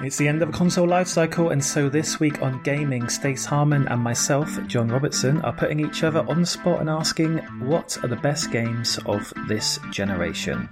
It's the end of a console life cycle, and so this week on gaming, Stace Harmon and myself, John Robertson, are putting each other on the spot and asking what are the best games of this generation.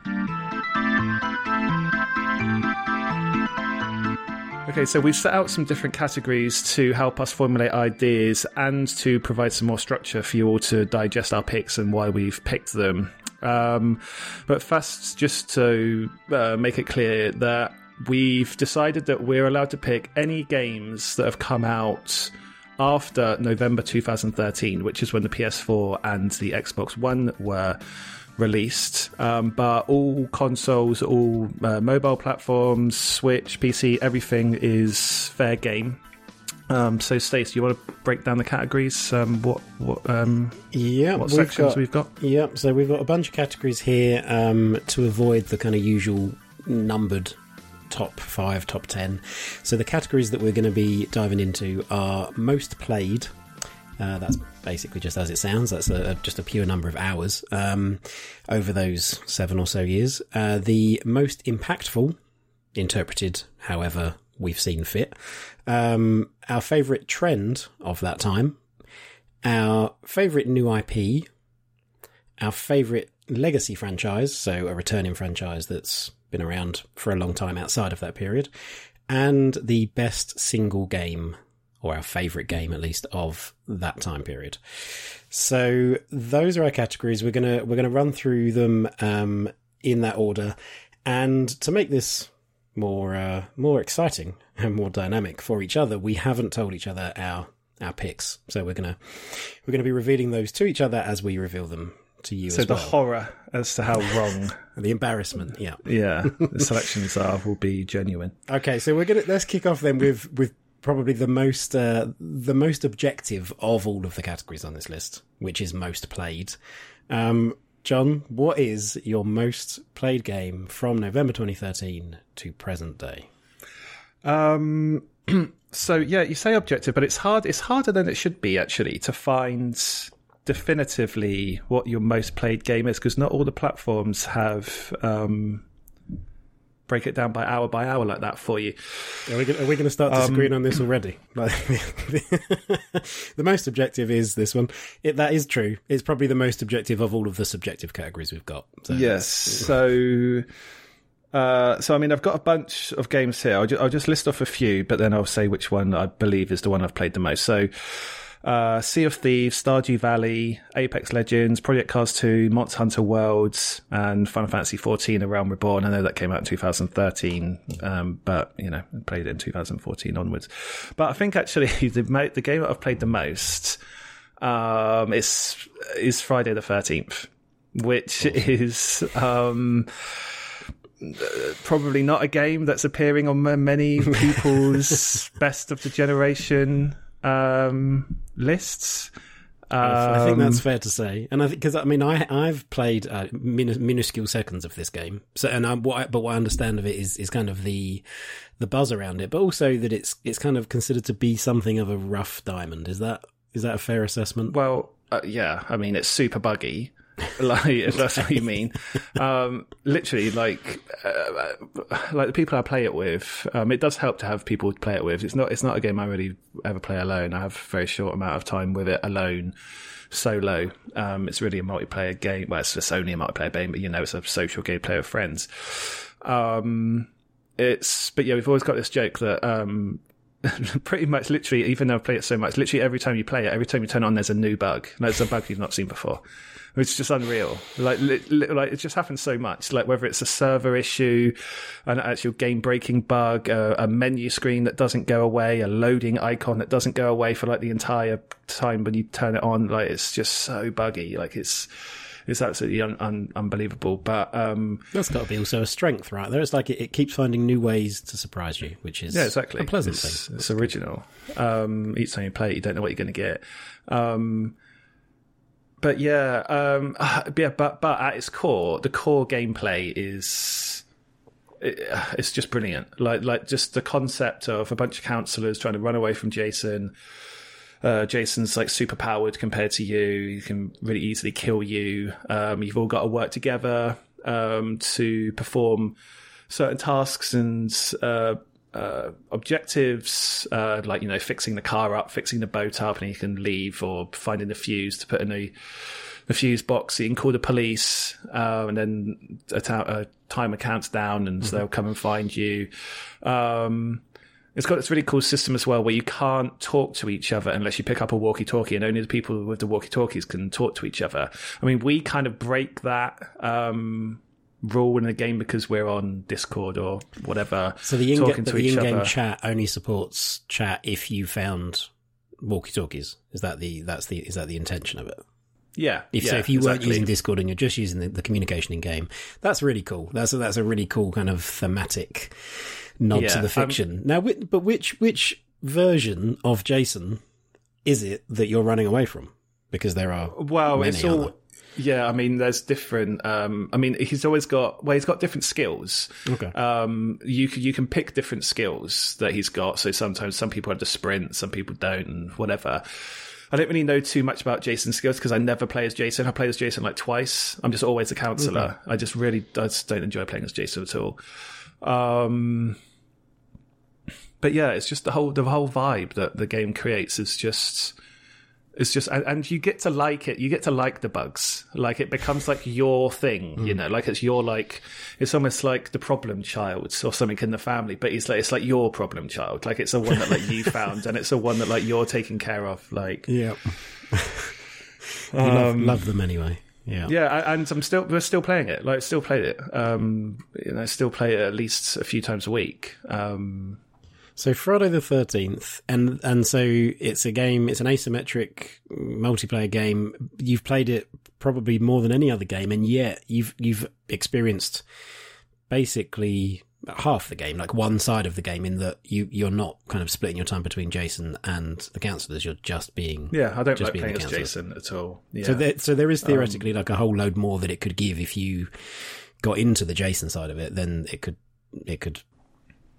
Okay, so we've set out some different categories to help us formulate ideas and to provide some more structure for you all to digest our picks and why we've picked them. Um, but first, just to uh, make it clear that we've decided that we're allowed to pick any games that have come out after November 2013, which is when the PS4 and the Xbox One were released. Um, but all consoles, all uh, mobile platforms, Switch, PC, everything is fair game. Um, so, Stace, you want to break down the categories? Um, what what um, yeah, what we've sections got, we've got? Yeah, so we've got a bunch of categories here um, to avoid the kind of usual numbered top five, top ten. So the categories that we're going to be diving into are most played. Uh, that's basically just as it sounds. That's a, just a pure number of hours um, over those seven or so years. Uh, the most impactful, interpreted however we've seen fit. Um, our favourite trend of that time. Our favourite new IP. Our favourite legacy franchise, so a returning franchise that's been around for a long time outside of that period, and the best single game, or our favourite game at least, of that time period. So those are our categories. We're gonna we're gonna run through them um, in that order, and to make this more uh, more exciting and more dynamic for each other, we haven't told each other our our picks. So we're gonna we're gonna be revealing those to each other as we reveal them to you. So as the well. horror as to how wrong, the embarrassment. Yeah. yeah, the selections are will be genuine. Okay, so we're gonna let's kick off then with with probably the most uh, the most objective of all of the categories on this list, which is most played. Um, John, what is your most played game from November 2013 to present day? Um, so yeah, you say objective, but it's hard. It's harder than it should be actually to find definitively what your most played game is because not all the platforms have um, break it down by hour by hour like that for you. Are we gonna, are we going to start disagreeing on this already? Like, the most objective is this one. It, that is true. It's probably the most objective of all of the subjective categories we've got. So Yes. So, uh, so I mean, I've got a bunch of games here. I'll, ju- I'll just list off a few, but then I'll say which one I believe is the one I've played the most. So, uh, Sea of Thieves, Stardew Valley, Apex Legends, Project Cars 2, Monster Hunter Worlds, and Final Fantasy 14: A Realm Reborn. I know that came out in 2013, um, but you know, I played it in 2014 onwards. But I think actually the mo- the game that I've played the most um, is is Friday the 13th, which is um, probably not a game that's appearing on many people's best of the generation um, lists. I think that's Um, fair to say, and I think because I mean I I've played uh, min- minuscule seconds of this game, so and I, what I, but what I understand of it is is kind of the the buzz around it, but also that it's it's kind of considered to be something of a rough diamond. Is that is that a fair assessment? Well, uh, yeah, I mean it's super buggy. like if that's what you mean, um, literally, like, uh, like the people I play it with, um, it does help to have people to play it with. It's not, it's not a game I really ever play alone. I have a very short amount of time with it alone, solo. Um, it's really a multiplayer game. Well, it's just only a multiplayer game, but you know, it's a social game play with friends. Um, it's, but yeah, we've always got this joke that, um, pretty much literally, even though I've played it so much, literally every time you play it, every time you turn it on, there's a new bug. There's a bug you've not seen before. It's just unreal. Like, li- li- like it just happens so much. Like whether it's a server issue, an actual game breaking bug, a, a menu screen that doesn't go away, a loading icon that doesn't go away for like the entire time when you turn it on. Like it's just so buggy. Like it's, it's absolutely un- un- unbelievable. But, um, That's got to be also a strength, right? There, it's like it, it keeps finding new ways to surprise you, which is Yeah, exactly. a pleasant it's, thing. It's original. Um, each time you play it, you don't know what you're going to get. Um, but yeah, um, yeah, but but at its core, the core gameplay is it, it's just brilliant. Like like just the concept of a bunch of counselors trying to run away from Jason. Uh, Jason's like super powered compared to you. He can really easily kill you. Um, you've all got to work together um, to perform certain tasks and uh, uh, objectives, uh, like you know, fixing the car up, fixing the boat up, and you can leave, or finding the fuse to put in the the fuse box. You can call the police, uh, and then a, timer counts down, and so they'll come and find you. Um, it's got this really cool system as well where you can't talk to each other unless you pick up a walkie-talkie, and only the people with the walkie-talkies can talk to each other. I mean, we kind of break that um, rule in the game because we're on Discord or whatever. So the, in- talking but to the in-game other. chat only supports chat if you found walkie-talkies. Is that the that's the is that the intention of it? Yeah. If yeah, so, if you weren't using Discord and you're just using the, the communication in game, that's really cool. That's a, that's a really cool kind of thematic nod Yeah, to the um, fiction. now, but which which version of Jason is it that you're running away from? Because there are Well, it's all. other. Yeah, I mean, there's different. Um, I mean, he's always got. Well, he's got different skills. Okay. Um, you can you can pick different skills that he's got. So sometimes some people have to sprint, some people don't, and whatever. I don't really know too much about Jason's skills because I never play as Jason. I play as Jason like twice. I'm just always a counselor. I just really I just don't enjoy playing as Jason at all. Um, but yeah, it's just the whole the whole vibe that the game creates is just it's just and, and you get to like it. You get to like the bugs. Like it becomes like your thing, you know. Like it's your like it's almost like the problem child or something in the family. But it's like it's like your problem child. Like it's a one that like you found, and it's a one that like you're taking care of. Like Yeah. you love, love them anyway. Yeah. yeah, and I'm still we're still playing it. Like still play it. Um, you know, still play it at least a few times a week. Um, So Friday the Thirteenth, and and so it's a game. It's an asymmetric multiplayer game. You've played it probably more than any other game, and yet you've you've experienced basically half the game, like one side of the game, in that you you're not kind of splitting your time between Jason and the counselors. You're just being yeah, I don't Just like playing as. Jason at all. Yeah. So there, so there is um, theoretically like a whole load more that it could give if you got into the Jason side of it. Then it could it could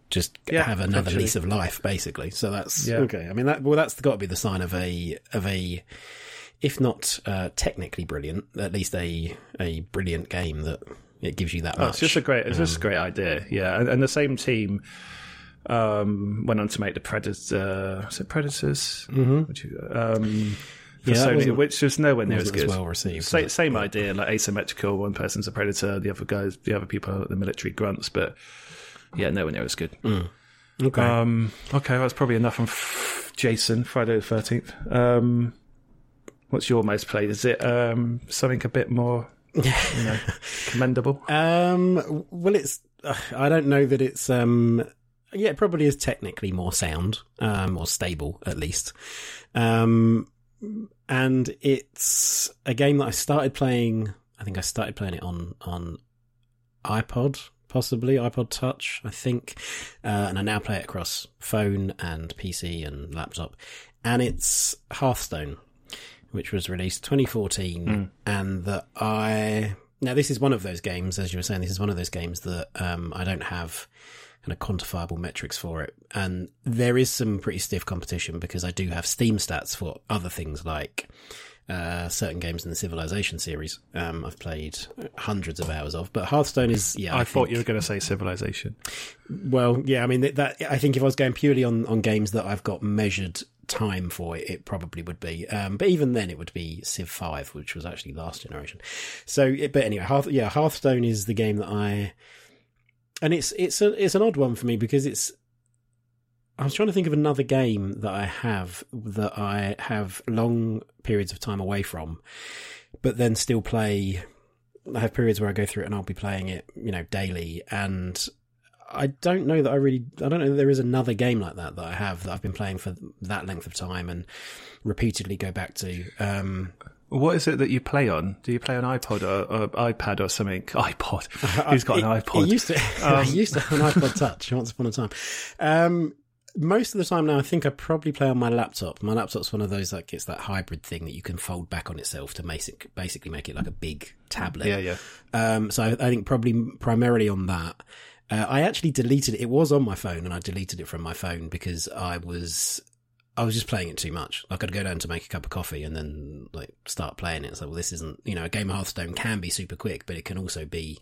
just Yeah, have another potentially. lease of life, basically. So that's Yeah. okay. I mean, that well, that's got to be the sign of a of a if not uh, technically brilliant, at least a a brilliant game that it gives you that Oh, much. it's just a great, it's just a great idea. Yeah, and, and the same team um, went on to make the Predator. Was it Predators? Mm-hmm. Which, um, for Yeah, Sony, which was nowhere near as good. well received, Sa- same idea, like asymmetrical. One person's a predator, the other guys, the other people are the military grunts. But yeah, nowhere near as good. okay. Um, okay, that's probably enough on f- Jason Friday the Thirteenth. Um, what's your most played? Is it um, something a bit more, you know, commendable? Um, well, it's. Uh, I don't know that it's. Um, yeah, it probably is technically more sound, um, more stable at least. Um, and it's a game that I started playing. I think I started playing it on on iPod, possibly iPod Touch, I think, uh, and I now play it across phone and PC and laptop. And it's Hearthstone, which was released 2014, and that I now this is one of those games, as you were saying, this is one of those games that um, I don't have kind of quantifiable metrics for it, and there is some pretty stiff competition because I do have Steam stats for other things like uh, certain games in the Civilization series. Um, I've played hundreds of hours of, but Hearthstone is yeah. I, I, thought think- you were going to say Civilization. well, yeah, I mean that, that. I think if I was going purely on on games that I've got measured time for it, it probably would be. Um, but even then, it would be Civ Five, which was actually last generation. So, it, but anyway, Hearth, yeah, Hearthstone is the game that I, and it's it's a it's an odd one for me because it's. I was trying to think of another game that I have that I have long periods of time away from, but then still play. I have periods where I go through it and I'll be playing it, you know, daily, and I don't know that I really, I don't know that there is another game like that that I have that I've been playing for that length of time and repeatedly go back to. Um, What is it that you play on? Do you play on iPod or, or iPad or something? iPod. Who's got an iPod? It used to, I used to have an iPod Touch once upon a time. Um, most of the time now, I think I probably play on my laptop. My laptop's one of those like it's that hybrid thing that you can fold back on itself to basic, basically make it like a big tablet. yeah, yeah. Um, so I, I think probably primarily on that. Uh, I actually deleted it. It was on my phone, and I deleted it from my phone because I was I was just playing it too much. Like I'd go down to make a cup of coffee and then like start playing it. It's like, well, this isn't, you know, a game of Hearthstone can be super quick, but it can also be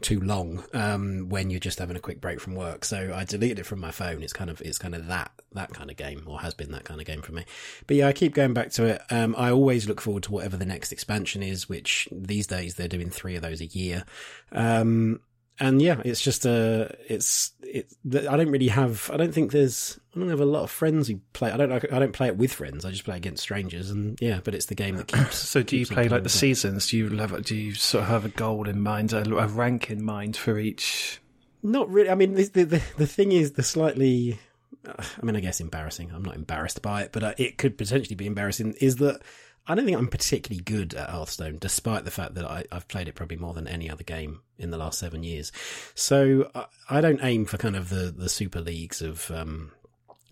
too long, um, when you're just having a quick break from work. So I deleted it from my phone. It's kind of, it's kind of that, that kind of game or has been that kind of game for me. But yeah, I keep going back to it. Um, I always look forward to whatever the next expansion is, which these days they're doing three of those a year. Um, and yeah, it's just a, it's, it, I don't really have, I don't think there's, I don't have a lot of friends who play, I don't, I don't play it with friends. I just play against strangers and yeah, but it's the game that keeps. So do you keeps on play like the seasons? Do you have, do you sort of have a goal in mind, a, a rank in mind for each? Not really. I mean, the, the, the, the thing is the slightly, I mean, I guess embarrassing. I'm not embarrassed by it, but uh, it could potentially be embarrassing is that I don't think I'm particularly good at Hearthstone, despite the fact that I, I've played it probably more than any other game in the last seven years. So I, I don't aim for kind of the, the super leagues of, um,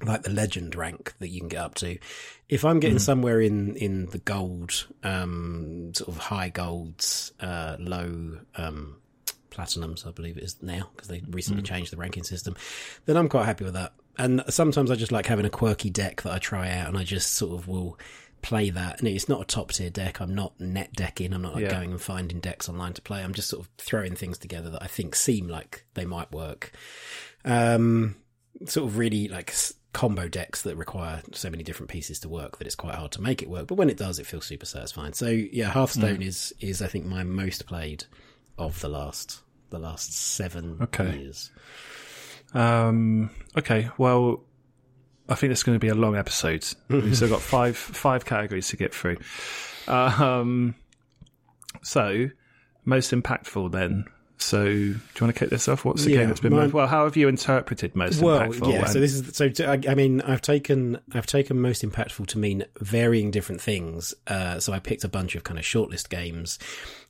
like the legend rank that you can get up to. If I'm getting somewhere in, in the gold, um, sort of high golds, uh, low, um, platinums, I believe it is now, because they recently changed the ranking system, then I'm quite happy with that. And sometimes I just like having a quirky deck that I try out and I just sort of will play that. And it's not a top tier deck. I'm not net decking. I'm not like Yeah. going and finding decks online to play. I'm just sort of throwing things together that I think seem like they might work. Um, sort of really like combo decks that require so many different pieces to work that it's quite hard to make it work. But when it does, it feels super satisfying. So yeah, Hearthstone is is I think my most played of the last the last seven Okay. years. Um, okay, well, I think it's going to be a long episode. So we've still got five five categories to get through. Um, so, most impactful then. So, do you want to kick this off? What's the Yeah, game that's been most? Well, how have you interpreted most impactful? Well, impactful? yeah. So this is so. To, I, I mean, I've taken I've taken most impactful to mean varying different things. Uh, so I picked a bunch of kind of shortlist games,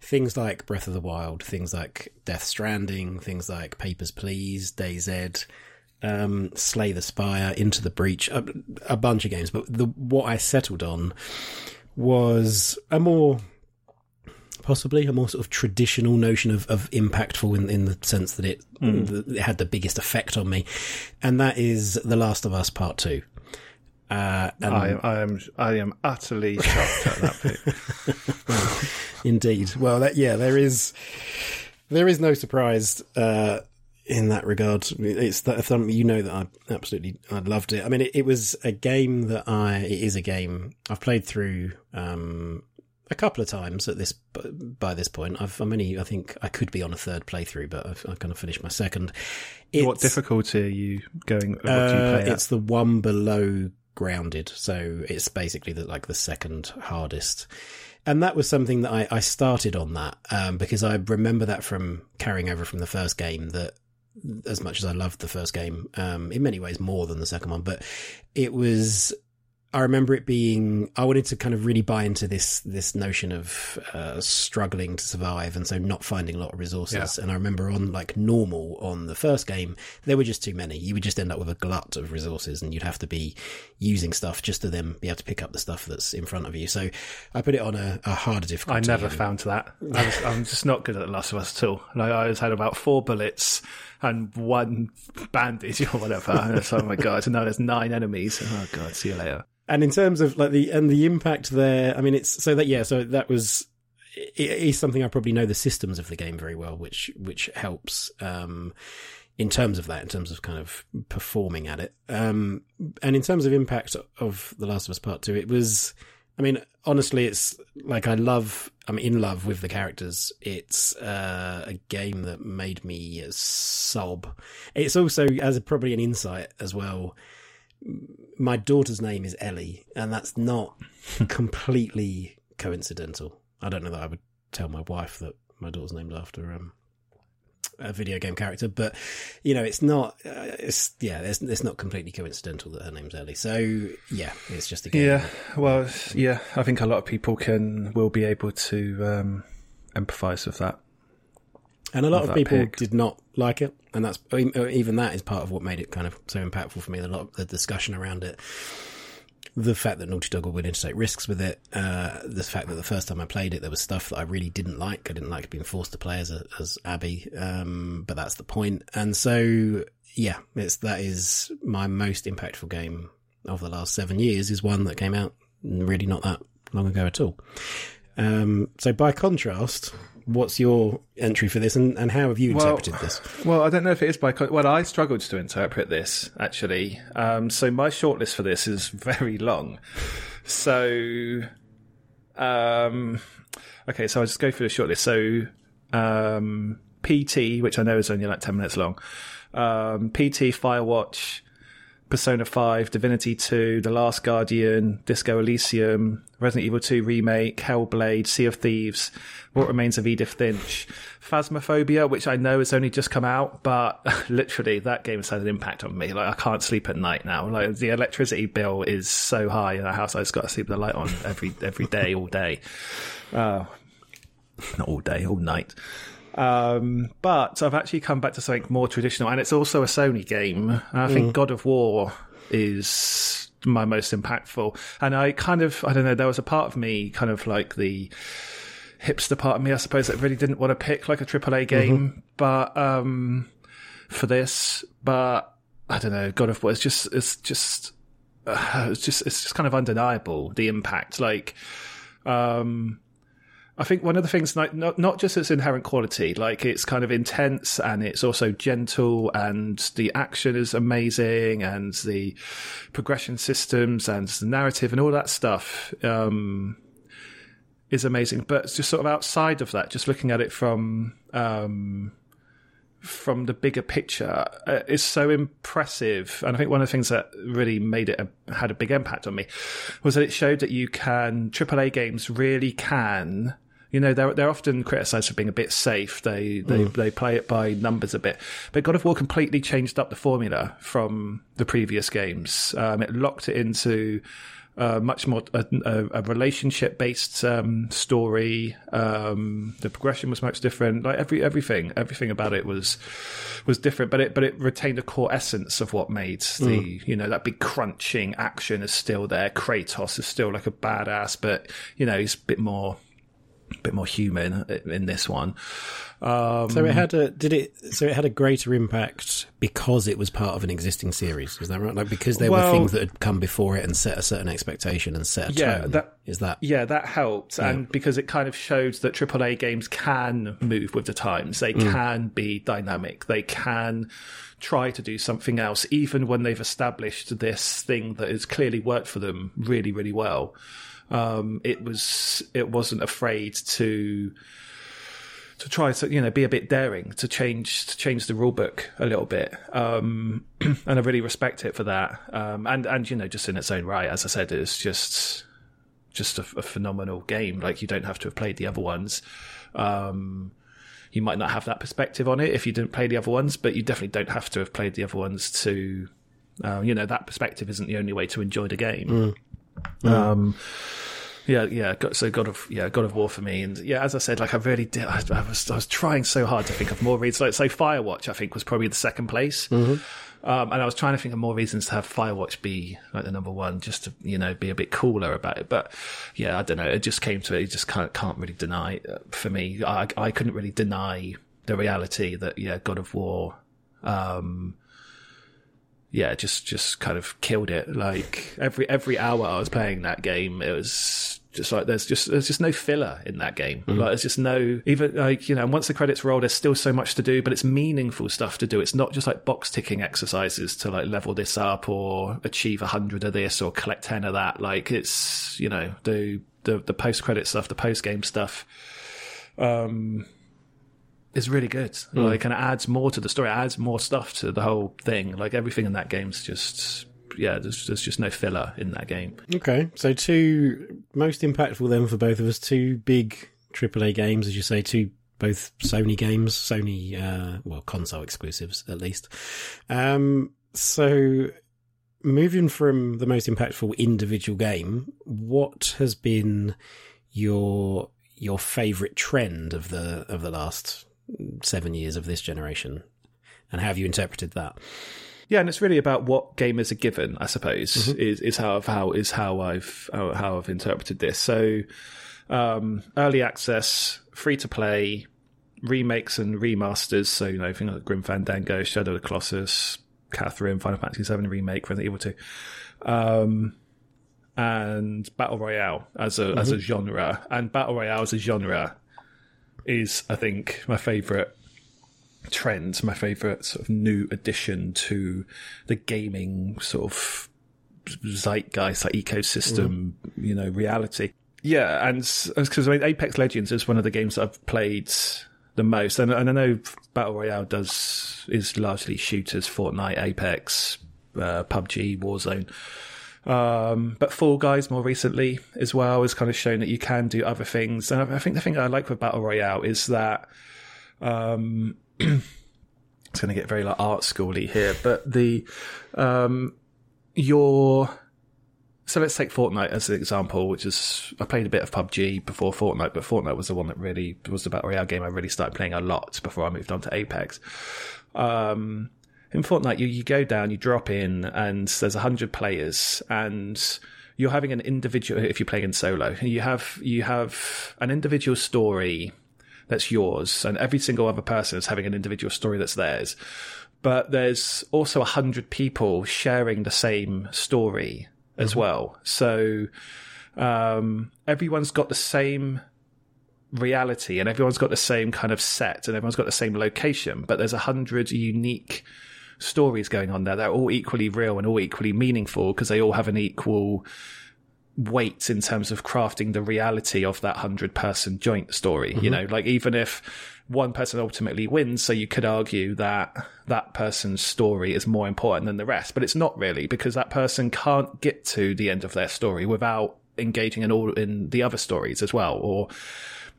things like Breath of the Wild, things like Death Stranding, things like Papers Please, DayZ, um, Slay the Spire, Into the Breach, a, a bunch of games. But the what I settled on was a more possibly a more sort of traditional notion of, of impactful in, in the sense that it, that it had the biggest effect on me. And that is The Last of Us Part 2. Uh, and I, I am I am utterly shocked at that pick. indeed. Well, that, yeah, there is, there is no surprise, uh, in that regard. It's that, you know that I absolutely, I loved it. I mean, it, it was a game that I, it is a game I've played through, um, a couple of times at this by this point. I've, I'm only I think I could be on a third playthrough, but I've, I've kind of finished my second. what difficulty are you going? What do you uh, play at? it's the one below grounded, so it's basically the, like the second hardest. And that was something that I, I started on that um, because I remember that from carrying over from the first game. That as much as I loved the first game, um, in many ways more than the second one, but it was. I remember it being. I wanted to kind of really buy into this this notion of uh, struggling to survive, and so not finding a lot of resources. And I remember on like normal on the first game, there were just too many. You would just end up with a glut of resources, and you'd have to be using stuff just to then be able to pick up the stuff that's in front of you. So I put it on a, a harder difficulty. I never and- found that. I was, I'm just not good at The Last of Us at all. Like, I always had about four bullets and one bandage or whatever. And it's, oh my god! And now there's nine enemies. Oh god! See you later. And in terms of like the and the impact there, I mean, it's so that yeah, so that was it is something I probably know the systems of the game very well, which which helps um, in terms of that, in terms of kind of performing at it. Um, and in terms of impact of The Last of Us Part Two, it was. I mean, honestly, it's like I love. I'm in love with the characters. It's uh, a game that made me sob. It's also as a, probably an insight as well my daughter's name is Ellie, and that's not completely coincidental. I don't know that I would tell my wife that my daughter's named after um, a video game character, but you know, it's not. Uh, it's yeah, it's, it's not completely coincidental that her name's Ellie. So yeah, it's just a game. Yeah. Well, yeah. I think a lot of people can will be able to um, empathise with that. And a lot Love of people pick. did not like it, and that's even that is part of what made it kind of so impactful for me. A lot of the discussion around it, the fact that Naughty Dog were willing to take risks with it, uh, the fact that the first time I played it, there was stuff that I really didn't like. I didn't like being forced to play as a, as Abby, um, but that's the point. And so, yeah, it's that is my most impactful game of the last seven years is one that came out really not that long ago at all. Um, so, by contrast, what's your entry for this, and, and how have you interpreted well, this? Well, I don't know if it is by. Well, I struggled to interpret this actually. Um, so my shortlist for this is very long. So, um, okay, so I'll just go through the shortlist. So, um, PT, which I know is only like ten minutes long. Um, PT, Firewatch, Persona 5, Divinity 2, The Last Guardian, Disco Elysium, Resident Evil 2 Remake, Hellblade, Sea of Thieves, What Remains of Edith Finch, Phasmophobia, which I know has only just come out, but literally that game has had an impact on me. Like I can't sleep at night now. Like the electricity bill is so high in the house, I just got to sleep with the light on every every day, all day. Uh, not all day, all night. Um, but I've actually come back to something more traditional, and it's also a Sony game. I think mm. God of War is my most impactful. And I kind of, I don't know, there was a part of me, kind of like the hipster part of me, I suppose, that really didn't want to pick like a AAA game, mm-hmm. but um, for this, but I don't know, God of War. It's just, it's just, uh, it's just, it's just kind of undeniable the impact. Like, um, I think one of the things, like not not just its inherent quality, like it's kind of intense and it's also gentle, and the action is amazing, and the progression systems and the narrative and all that stuff um, is amazing. But just sort of outside of that, just looking at it from um, from the bigger picture uh, is so impressive. And I think one of the things that really made it a, had a big impact on me was that it showed that you can AAA games really can you know, they're they're often criticised for being a bit safe. They they mm. they play it by numbers a bit. But God of War completely changed up the formula from the previous games. Um, it locked it into uh, much more a, a relationship based um, story. Um, the progression was much different. Like every everything, everything about it was was different. But it but it retained the core essence of what made the mm. you know that big crunching action is still there. Kratos is still like a badass, but you know he's a bit more bit more human in this one. Um, so it had a did it? So it had a greater impact because it was part of an existing series. Is that right? Like because there well, were things that had come before it and set a certain expectation and set a yeah, tone. That, is that yeah, that helped, yeah. and because it kind of showed that AAA games can move with the times. They mm. can be dynamic. They can try to do something else, even when they've established this thing that has clearly worked for them really, really well. Um, it was it wasn't afraid to to try to you know be a bit daring to change to change the rule book a little bit. Um, and I really respect it for that. Um, and and you know just in its own right as I said it's just just a, a phenomenal game. Like you don't have to have played the other ones. Um, you might not have that perspective on it if you didn't play the other ones but you definitely don't have to have played the other ones to uh, you know that perspective isn't the only way to enjoy the game. Mm. Mm. Um, yeah, yeah. So God of yeah, God of War for me, and yeah, as I said, like I really did. I, I was I was trying so hard to think of more reasons. Like, so Firewatch, I think was probably the second place. Mm-hmm. Um, and I was trying to think of more reasons to have Firewatch be like the number one, just to you know be a bit cooler about it. But yeah, I don't know. It just came to it. You just can't can't really deny it. Uh, for me. I I couldn't really deny the reality that yeah, God of War. Um, yeah, just just kind of killed it. Like every every hour I was playing that game, it was just like there's just there's just no filler in that game. Mm-hmm. Like there's just no even like you know once the credits roll, there's still so much to do, but it's meaningful stuff to do. It's not just like box ticking exercises to like level this up or achieve a hundred of this or collect ten of that. Like it's you know the the the post credit stuff, the post game stuff. Um, is really good. Mm. Like, and it adds more to the story. It adds more stuff to the whole thing. Like everything in that game's just yeah. There's there's just no filler in that game. Okay, so two most impactful then for both of us. Two big AAA games, as you say. Two both Sony games, Sony uh, well console exclusives at least. Um, so moving from the most impactful individual game, what has been your your favorite trend of the of the last seven years of this generation, and how have you interpreted that? Yeah, and it's really about what gamers are given. I suppose mm-hmm. is is how how is how I've how, I've interpreted this. So, um, early access, free to play, remakes and remasters. So you know, things like Grim Fandango, Shadow of the Colossus, Catherine, Final Fantasy VII remake, Resident Evil Two, um, and battle royale as a as a genre. And battle royale as a genre is, I think, my favorite trend, my favorite sort of new addition to the gaming sort of zeitgeist, like ecosystem, you know, reality. Yeah, and because I mean, Apex Legends is one of the games that I've played the most, and, and I know Battle Royale does is largely shooters, Fortnite, Apex, uh, PUBG, Warzone. Um, but Fall Guys more recently as well has kind of shown that you can do other things. And I, think the thing I like with Battle Royale is that um, it's going to get very like art schooly here, but the um, your so let's take Fortnite as an example, which is I played a bit of PUBG before Fortnite, but Fortnite was the one that really was the battle royale game I really started playing a lot before I moved on to Apex. Um, in Fortnite, you, you go down, you drop in, and there's a hundred players, and you're having an individual. If you're playing in solo, you have you have an individual story that's yours, and every single other person is having an individual story that's theirs. But there's also a hundred people sharing the same story as mm-hmm. well. So um, everyone's got the same reality, and everyone's got the same kind of set, and everyone's got the same location. But there's a hundred unique stories going on there. They're all equally real and all equally meaningful because they all have an equal weight in terms of crafting the reality of that hundred person joint story. Mm-hmm. You know, like even if one person ultimately wins, so you could argue that that person's story is more important than the rest, but it's not really because that person can't get to the end of their story without engaging in all in the other stories as well, or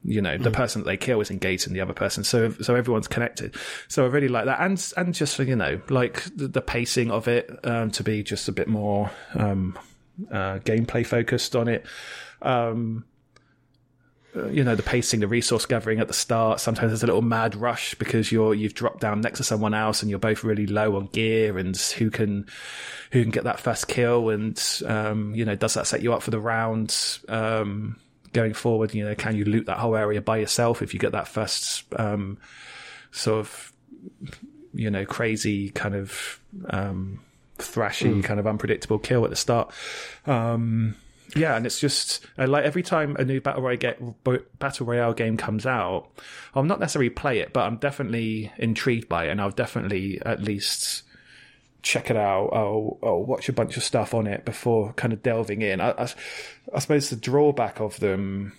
you know the mm. person that they kill is engaged in the other person so so everyone's connected so i really like that and and just for, you know like the, the pacing of it um, to be just a bit more um, uh, gameplay focused on it. Um, uh, you know the pacing, the resource gathering at the start. Sometimes there's a little mad rush because you're you've dropped down next to someone else and you're both really low on gear and who can who can get that first kill and um, you know does that set you up for the round um, going forward? You know, can you loot that whole area by yourself if you get that first um, sort of you know crazy kind of um, thrashy, mm. kind of unpredictable kill at the start. Um, yeah, and it's just uh, like every time a new battle royale, get, battle royale game comes out, I'll not necessarily play it, but I'm definitely intrigued by it, and I'll definitely at least check it out. I'll, I'll watch a bunch of stuff on it before kind of delving in. I, I, I suppose the drawback of them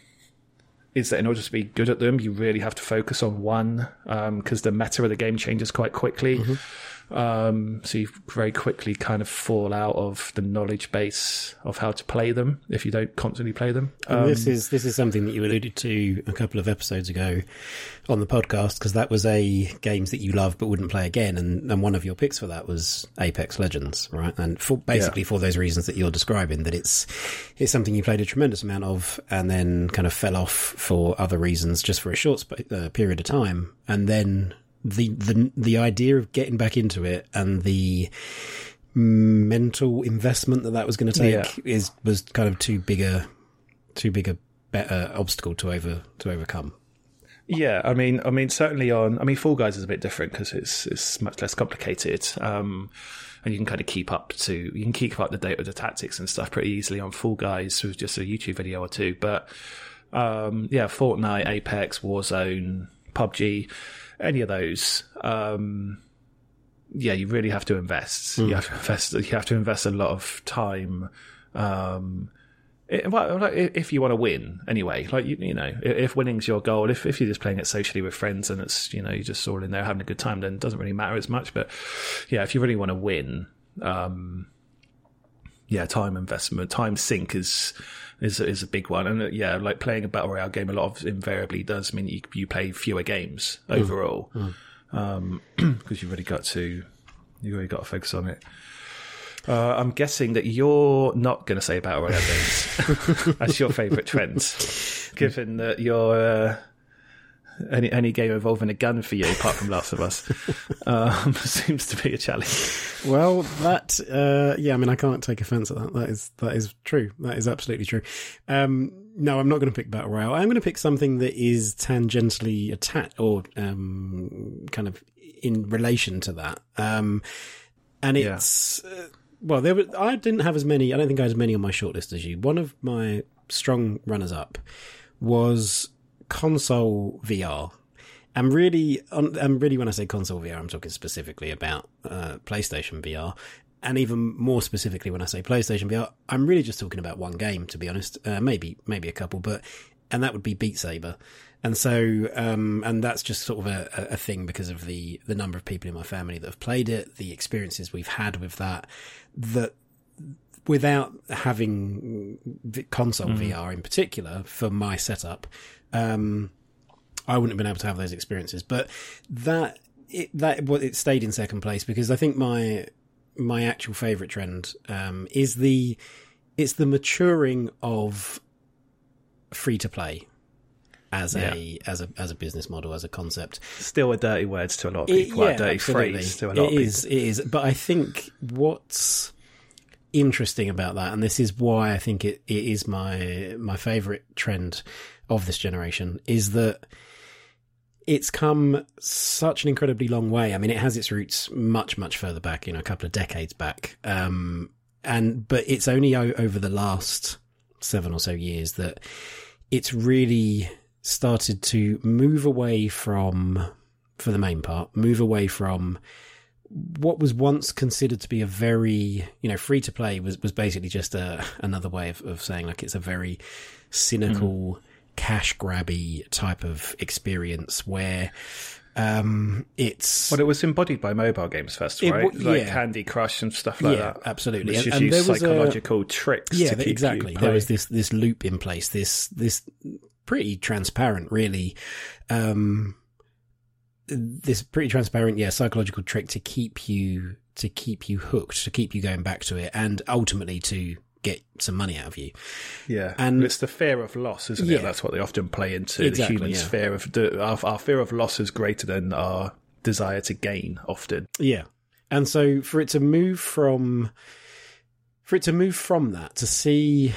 is that in order to be good at them, you really have to focus on one because um, the meta of the game changes quite quickly. Mm-hmm. Um, so you very quickly kind of fall out of the knowledge base of how to play them if you don't constantly play them. Um, this is this is something that you alluded to a couple of episodes ago on the podcast because that was a games that you love but wouldn't play again, and, and one of your picks for that was Apex Legends, right? And for, basically yeah. for those reasons that you're describing, that it's it's something you played a tremendous amount of and then kind of fell off for other reasons just for a short sp- uh, period of time, and then the the the idea of getting back into it and the mental investment that that was going to take yeah. is was kind of too big a too big a better obstacle to over to overcome. Yeah, I mean, I mean, certainly on. I mean, Fall Guys is a bit different because it's it's much less complicated, um, and you can kind of keep up to you can keep up the data, the tactics and stuff pretty easily on Fall Guys with just a YouTube video or two. But um, yeah, Fortnite, Apex, Warzone, PUBG any of those, um, yeah, you really have to invest. Mm. You have to invest. You have to invest a lot of time. Um, it, well, if you want to win, anyway, like you, you know, if winning's your goal, if if you're just playing it socially with friends and it's you know you're just all in there having a good time, then it doesn't really matter as much. But yeah, if you really want to win, um, yeah, time investment, time sink is is is a big one. And uh, yeah, like playing a battle royale game, a lot of invariably does mean you, you play fewer games mm. overall because mm. um, you've already got to you've already got to focus on it. Uh, I'm guessing that you're not going to say battle royale games. That's your favourite trend, given that you're. Uh, any any game involving a gun for you, apart from Last of Us, um, seems to be a challenge. Well, that uh, yeah, I mean, I can't take offence at that. That is that is true. That is absolutely true. Um, no, I'm not going to pick Battle Royale. I'm going to pick something that is tangentially attached or um, kind of in relation to that. Um, and Yeah. it's uh, well, there were, I didn't have as many. I don't think I had as many on my shortlist as you. One of my strong runners up was console VR. And really, and really, when I say console VR, I'm talking specifically about uh, PlayStation VR, and even more specifically, when I say PlayStation VR, I'm really just talking about one game, to be honest. Uh, maybe, maybe a couple, but and that would be Beat Saber. And so, um, and that's just sort of a, a- thing because of the the number of people in my family that have played it, the experiences we've had with that. That without having console VR in particular for my setup, um, I wouldn't have been able to have those experiences. But that it, that well, it stayed in second place because I think my my actual favorite trend um, is the it's the maturing of free to play as a as a as a business model as a concept. Still a dirty words to a lot of It- people. a dirty absolutely. phrase to a lot It of people. is, It is. But I think what's interesting about that, and this is why I think it, it is my my favorite trend of this generation, is that it's come such an incredibly long way. I mean, it has its roots much much further back, you know, a couple of decades back. Um, and but it's only o- over the last seven or so years that it's really started to move away from for the main part, move away from what was once considered to be a very, you know, free to play was, was basically just a, another way of, of saying like it's a very cynical, cash grabby type of experience where um, it's Well, it was embodied by mobile games first, It right? wa- like yeah. Candy Crush and stuff like Yeah, that. absolutely. Which And- and there was a- psychological tricks. yeah, to keep exactly. You There was this this loop in place. This this pretty transparent, really. Um, this pretty transparent, yeah, psychological trick to keep you to keep you hooked, to keep you going back to it, and ultimately to get some money out of you. Yeah, And- it's the fear of loss, isn't Yeah. it? That's what they often play into. Exactly, the humans' yeah. fear of our, our fear of loss is greater than our desire to gain. Often, Yeah. And so for it to move from for it to move from that to see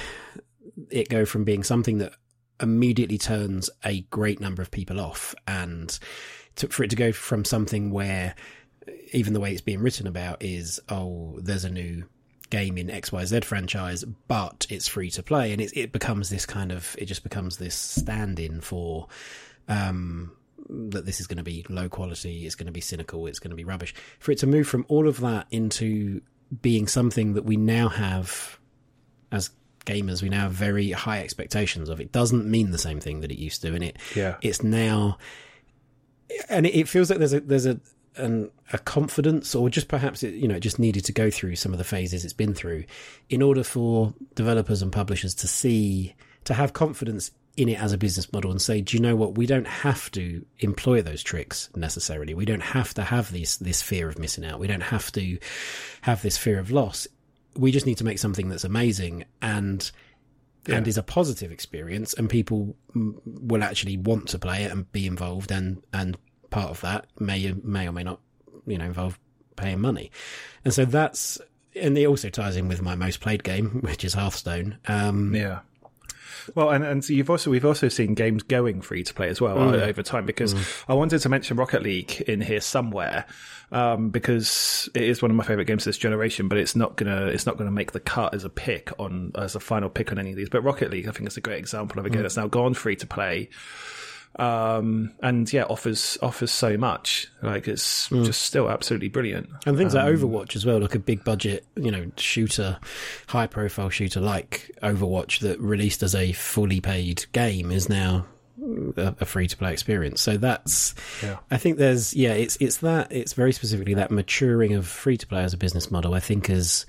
it go from being something that immediately turns a great number of people off and to, for it to go from something where even the way it's being written about is oh there's a new game in XYZ franchise but it's free to play and it it becomes this kind of it just becomes this stand-in for um that this is going to be low quality, it's going to be cynical, it's going to be rubbish. For it to move from all of that into being something that we now have as gamers, we now have very high expectations of. It doesn't mean the same thing that it used to, and it Yeah. it's now, and it, it feels like there's a there's a an, a confidence, or just perhaps it you know it just needed to go through some of the phases it's been through, in order for developers and publishers to see to have confidence in it as a business model and say, do you know what? We don't have to employ those tricks necessarily. We don't have to have this this fear of missing out. We don't have to have this fear of loss. We just need to make something that's amazing and and is a positive experience, and people will actually want to play it and be involved. And and part of that may may or may not, you know, involve paying money. And so that's and it also ties in with my most played game, which is Hearthstone. Um, Yeah. Well, and, and so you've also we've also seen games going free to play as well Mm. over time because I wanted to mention Rocket League in here somewhere um, because it is one of my favorite games this generation, but it's not gonna it's not gonna make the cut as a pick on as a final pick on any of these. But Rocket League, I think, is a great example of a game that's now gone free to play. Um, and yeah, offers offers so much. Like it's just still absolutely brilliant. And things like Overwatch as well, like a big budget, you know, shooter, high profile shooter like Overwatch that released as a fully paid game is now a, a free to play experience. So that's, Yeah. I think there's, yeah, it's it's that it's very specifically that maturing of free to play as a business model. I think has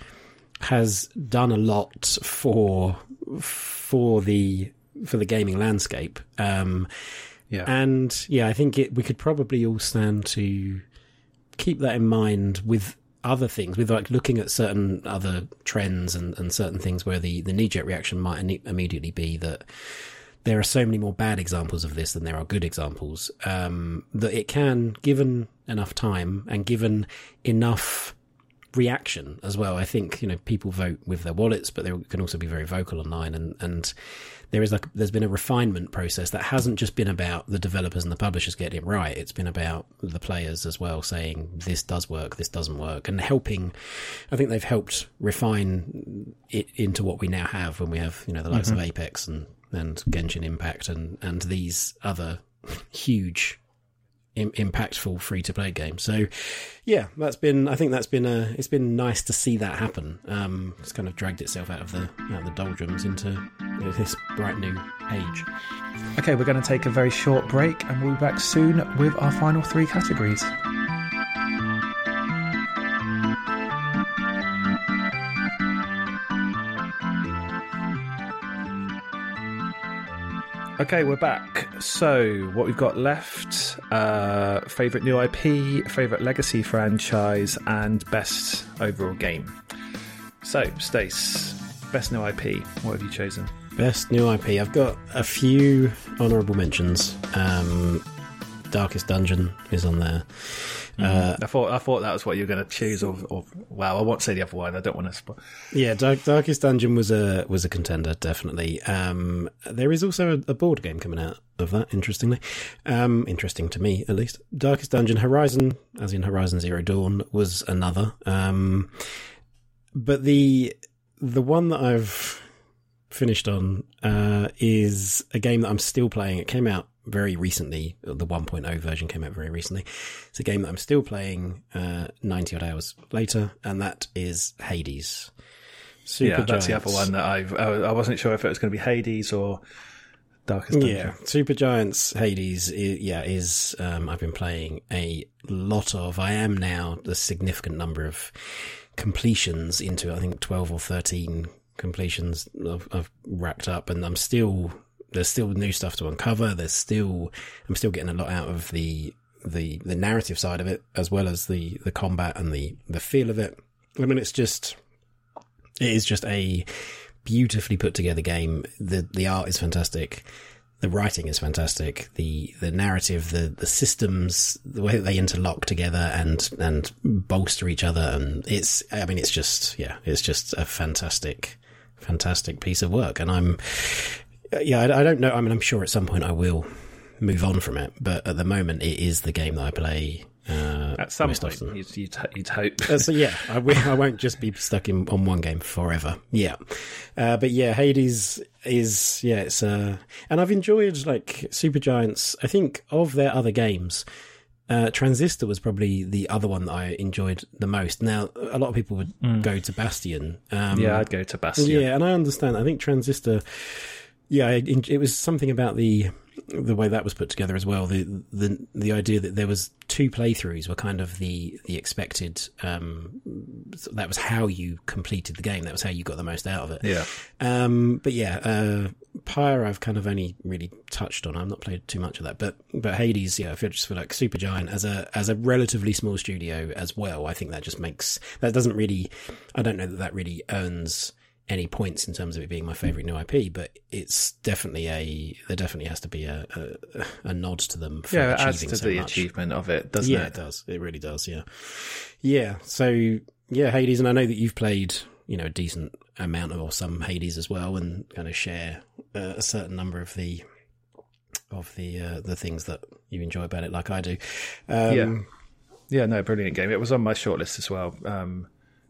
has done a lot for for the for the gaming landscape. Um, Yeah. and yeah, I think it, we could probably all stand to keep that in mind with other things, with like looking at certain other trends and, and certain things where the, the knee jerk reaction might immediately be that there are so many more bad examples of this than there are good examples. Um, that it can, given enough time and given enough reaction as well. I think you know people vote with their wallets, but they can also be very vocal online, and and there is like there's been a refinement process that hasn't just been about the developers and the publishers getting it right. It's been about the players as well saying this does work, this doesn't work, and helping. I think they've helped refine it into what we now have when we have you know the likes mm-hmm. of Apex and and Genshin Impact and and these other huge impactful free to play game. So, yeah, that's been. I think that's been a. It's been nice to see that happen. Um, it's kind of dragged itself out of the out of the doldrums into you know, this bright new age. Okay, we're going to take a very short break, and we'll be back soon with our final three categories. Okay, we're back. So, what we've got left uh, favourite new IP, favourite legacy franchise, and best overall game. So, Stace, best new IP, what have you chosen? Best new IP. I've got a few honourable mentions. Um, Darkest Dungeon is on there. Uh, I thought I thought that was what you were going to choose. Or wow, I won't say the other one. I don't want to. Sp- yeah, Dark, Darkest Dungeon was a was a contender definitely. Um, there is also a, a, board game coming out of that. Interestingly, um, interesting to me at least. Darkest Dungeon Horizon, as in Horizon Zero Dawn, was another. Um, but the the one that I've finished on uh, is a game that I'm still playing. It came out very recently. The 1.0 version came out very recently. It's a game that I'm still playing uh, 90 odd hours later, and that is Hades. Super yeah, that's the other one that I've. I wasn't sure if it was going to be Hades or Darkest Dungeon. Yeah, Supergiant's Hades. Is, yeah, is um, I've been playing a lot of. I am now a significant number of completions into. I think 12 or 13 completions I've, I've racked up, and I'm still there's still new stuff to uncover. There's still I'm still getting a lot out of the the the narrative side of it as well as the the combat and the the feel of it. I mean, it's just it is just a beautifully put together game. the The art is fantastic. The writing is fantastic. The the narrative, the the systems, the way that they interlock together and and bolster each other, and it's I mean, it's just yeah, it's just a fantastic fantastic piece of work. And I'm yeah, I, I, don't know. I mean, I'm sure at some point I will move on from it, but at the moment, it is the game that I play. Uh, at some point, you'd, you'd, you'd, hope. uh, so yeah, I w- I won't just be stuck in on one game forever. Yeah, uh, but yeah, Hades is yeah, it's uh, and I've enjoyed like Supergiants. I think of their other games. Uh, Transistor was probably the other one that I enjoyed the most. Now, a lot of people would mm. go to Bastion. Um, yeah, I'd go to Bastion. Yeah, and I understand. I think Transistor yeah, it, was something about the the way that was put together as well. The the the idea that there was two playthroughs were kind of the the expected. Um, that was how you completed the game. That was how you got the most out of it. Yeah. Um, but yeah, uh, Pyre I've kind of only really touched on. I've not played too much of that. But but Hades, yeah, I feel just feel like Supergiant as a as a relatively small studio as well. I think that just makes that doesn't really. I don't know that that really earns any points in terms of it being my favorite new IP, but it's definitely a there definitely has to be a a, a nod to them. For yeah, it adds to so the much. achievement of it, doesn't yeah, it? Yeah, it does. It really does. Yeah, yeah. So yeah, Hades, and I know that you've played you know a decent amount of or some Hades as well, and kind of share uh, a certain number of the of the uh, the things that you enjoy about it, like I do. Um, yeah, yeah. No, brilliant game. It was on my shortlist as well. Um,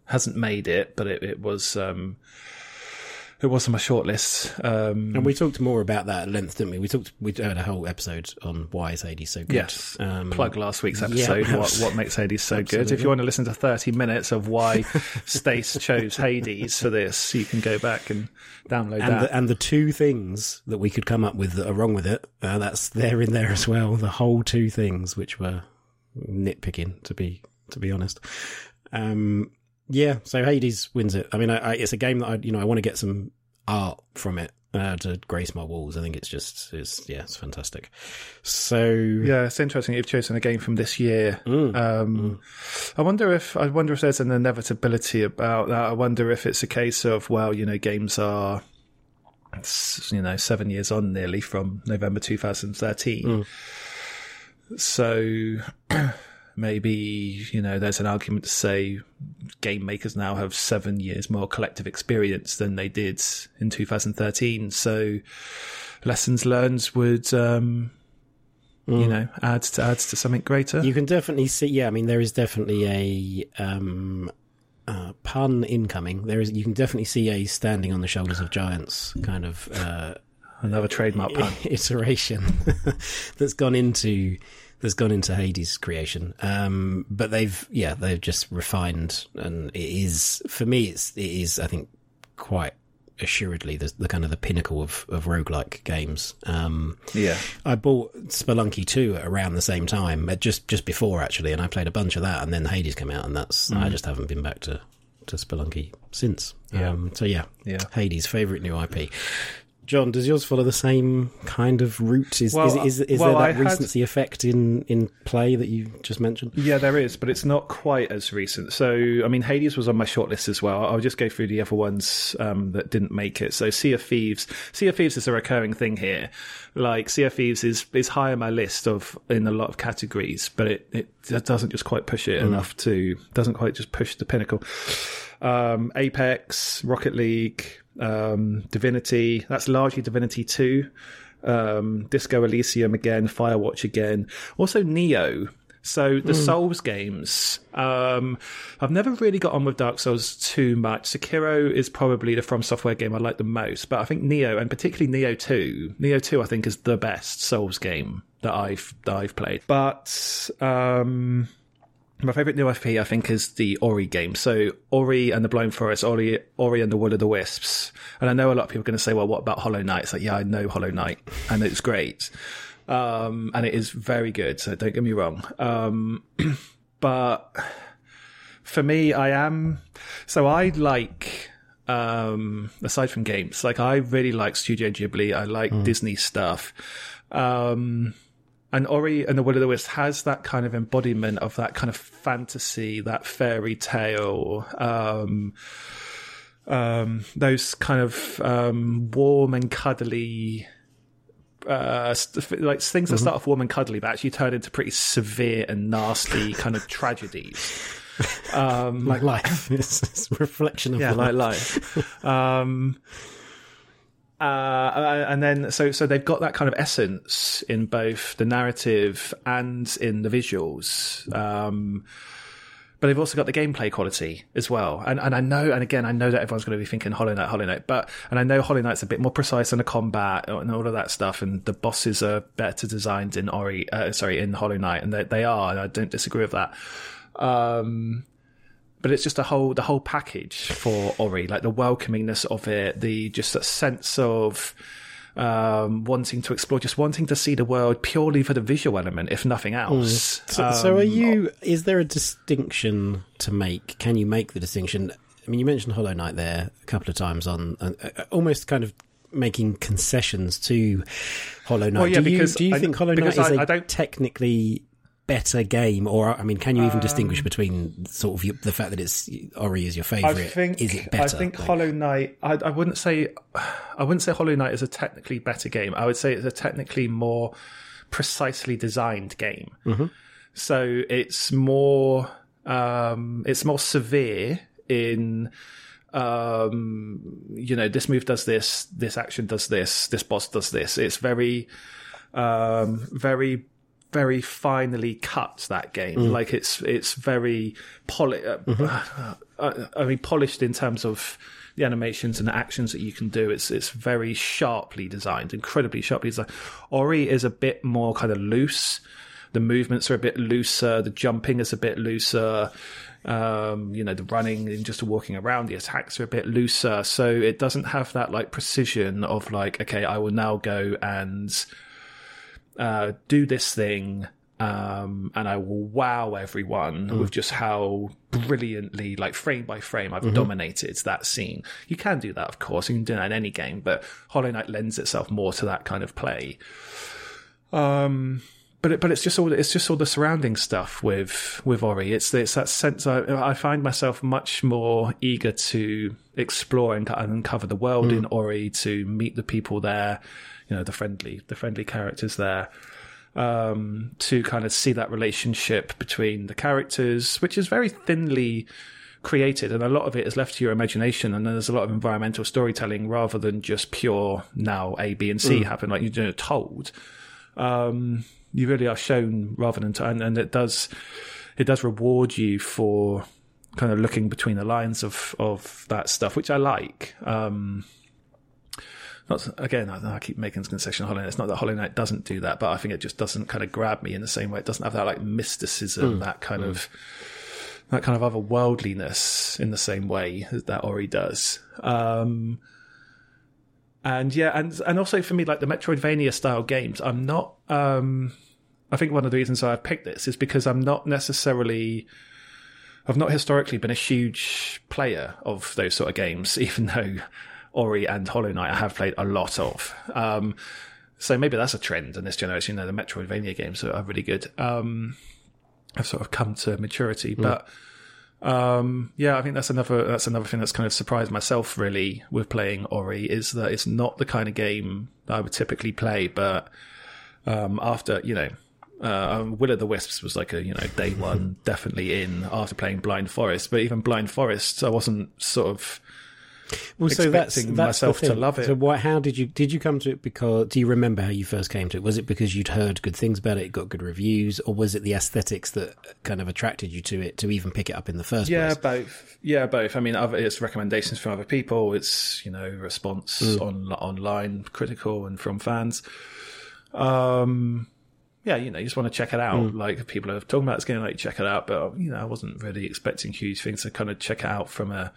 hasn't made it, but it, it was um, it was on my shortlist. Um, and we talked more about that at length, didn't we? We talked we had a whole episode on why is Hades so good. Yes, um, plug last week's episode. Yeah, what, what makes Hades so absolutely. good? If you want to listen to thirty minutes of why Stace chose Hades for this, you can go back and download and that. The, and the two things that we could come up with that are wrong with it, uh, that's there in there as well. The whole two things, which were nitpicking, to be to be honest. Um, yeah, so Hades wins it. I mean, I, I, it's a game that I, you know, I want to get some art from it uh, to grace my walls. I think it's just, it's yeah, it's fantastic. So yeah, it's interesting. You've chosen a game from this year. Mm, um, mm. I wonder if I wonder if there's an inevitability about that. I wonder if it's a case of well, you know, games are you know seven years on nearly from November 2013. Mm. So maybe you know there's an argument to say game makers now have seven years more collective experience than they did in 2013. So lessons learned would. Um, you know, adds to adds to something greater. You can definitely see. Yeah, I mean, there is definitely a um, uh, pun incoming. There is. You can definitely see a standing on the shoulders of giants kind of uh, Another trademark pun. iteration that's gone into that's gone into Hades' creation. Um, but they've yeah they've just refined, and it is for me it's it is I think quite assuredly the, the kind of the pinnacle of of roguelike games. Um, Yeah. I bought Spelunky 2 around the same time, just just before actually, and I played a bunch of that, and then Hades came out, and that's I just haven't been back to to Spelunky since. Yeah. Um, so yeah, Yeah. Hades' favorite new IP. John, does yours follow the same kind of route? Is Well, is, is, is well, there I that had- recency effect in in play that you just mentioned? Yeah, there is, but it's not quite as recent. So, I mean, Hades was on my shortlist as well. I'll just go through the other ones um, that didn't make it. So, Sea of Thieves. Sea of Thieves is a recurring thing here. Like, Sea of Thieves is, is high on my list of in a lot of categories, but it, it doesn't just quite push it enough to, doesn't quite just push the pinnacle. Um, Apex, Rocket League, um, Divinity. That's largely Divinity 2. Um, Disco Elysium again, Firewatch again. Also Nioh. So the Souls games, um, I've never really got on with Dark Souls too much. Sekiro is probably the From Software game I like the most, but I think Nioh and particularly Nioh Two, Nioh Two, I think is the best Souls game that I've that I've played. But um, my favorite new IP, I think, is the Ori game. So Ori and the Blind Forest, Ori, Ori and the Will of the Wisps. And I know a lot of people are going to say, well, what about Hollow Knight? It's like, yeah, I know Hollow Knight and it's great. Um, and it is very good. So don't get me wrong. Um, but for me, I am, so I like, um, aside from games, like I really like Studio Ghibli. I like Disney stuff. Um, and Ori and the Will of the Wisp has that kind of embodiment of that kind of fantasy, that fairy tale, um, um, those kind of um, warm and cuddly, uh, st- like things that start off warm and cuddly, but actually turn into pretty severe and nasty kind of tragedies. Like life, it's, it's a reflection of yeah, life. like life. Um, uh, and then so so they've got that kind of essence in both the narrative and in the visuals. Um, but they've also got the gameplay quality as well. And and I know, and again, I know that everyone's going to be thinking Hollow Knight, Hollow Knight, but and I know Hollow Knight's a bit more precise in the combat and all of that stuff, and the bosses are better designed in Ori, uh, sorry, in Hollow Knight, and they, they are, and I don't disagree with that. Um, but it's just a whole the whole package for Ori, like the welcomingness of it, the just a sense of um, wanting to explore, just wanting to see the world purely for the visual element, if nothing else. So, so are you? Is there a distinction to make? Can you make the distinction? I mean, you mentioned Hollow Knight there a couple of times on uh, uh, almost kind of making concessions to Hollow Knight. Well, yeah, do you, because do you I- think Hollow Knight is I- a I don't- technically better game, or I mean, can you even Um, distinguish between sort of your, the fact that it's Ori is your favorite? I think is it better? I think Like- Hollow Knight. I, I wouldn't say I wouldn't say Hollow Knight is a technically better game. I would say it's a technically more precisely designed game. Mm-hmm. So it's more um, it's more severe in um, you know this move does this, this action does this, this boss does this. It's very um, very very finely cut that game. Mm. Like it's it's very poli- uh, Mm-hmm. uh, I mean polished in terms of the animations and the actions that you can do. It's it's very sharply designed, incredibly sharply designed. Ori is a bit more kind of loose. The movements are a bit looser. The jumping is a bit looser. Um, you know, the running and just walking around, the attacks are a bit looser. So it doesn't have that like precision of like, okay, I will now go and uh, do this thing, um, and I will wow everyone with just how brilliantly, like frame by frame, I've dominated that scene. You can do that, of course. You can do that in any game, but Hollow Knight lends itself more to that kind of play. Um, but it, but it's just all it's just all the surrounding stuff with with Ori. It's it's that sense. I, I find myself much more eager to explore and, and uncover the world in Ori, to meet the people there, you know, the friendly the friendly characters there. um, to kind of see that relationship between the characters, which is very thinly created, and a lot of it is left to your imagination. And then there's a lot of environmental storytelling rather than just pure now A, B, and C happen like you're told. Um, you really are shown rather than, t- and, and it does it does reward you for kind of looking between the lines of of that stuff, which I like. Um, not again, I, I keep making this concession. Hollow Knight. It's not that Hollow Knight doesn't do that, but I think it just doesn't kind of grab me in the same way. It doesn't have that like mysticism, that kind of that kind of otherworldliness in the same way that Ori does. Um, and yeah, and and also for me, like the Metroidvania style games, I'm not. Um, I think one of the reasons I've picked this is because I'm not necessarily. I've not historically been a huge player of those sort of games, even though Ori and Hollow Knight I have played a lot of. Um, so maybe that's a trend in this generation. You know, the Metroidvania games are really good. Um, have sort of come to maturity, but um, yeah, I think that's another that's another thing that's kind of surprised myself really with playing Ori is that it's not the kind of game that I would typically play, but um, after you know. Uh, Will of the Wisps was like a you know day one definitely in after playing Blind Forest, but even Blind Forest I wasn't sort of Well, so that's, expecting that's myself to love it. So, why, how did you did you come to it? Because do you remember how you first came to it? Was it because you'd heard good things about it, it got good reviews, or was it the aesthetics that kind of attracted you to it to even pick it up in the first Yeah, place? Yeah, both. Yeah, both. I mean, other, it's recommendations from other people. It's you know response on online, critical, and from fans. Um, yeah, you know, you just want to check it out. Like if people are talking about this game, like check it out. But you know, I wasn't really expecting huge things to kind of check it out from a,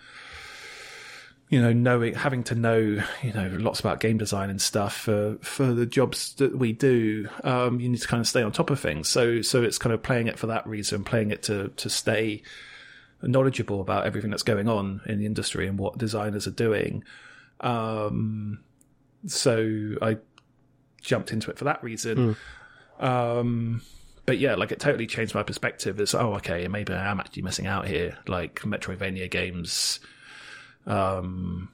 you know, knowing having to know, you know, lots about game design and stuff for for the jobs that we do. Um, you need to kind of stay on top of things. So so it's kind of playing it for that reason, playing it to to stay knowledgeable about everything that's going on in the industry and what designers are doing. Um, so I jumped into it for that reason. Um, but yeah, like it totally changed my perspective. It's oh, okay, maybe I am actually missing out here. Like Metroidvania games, um,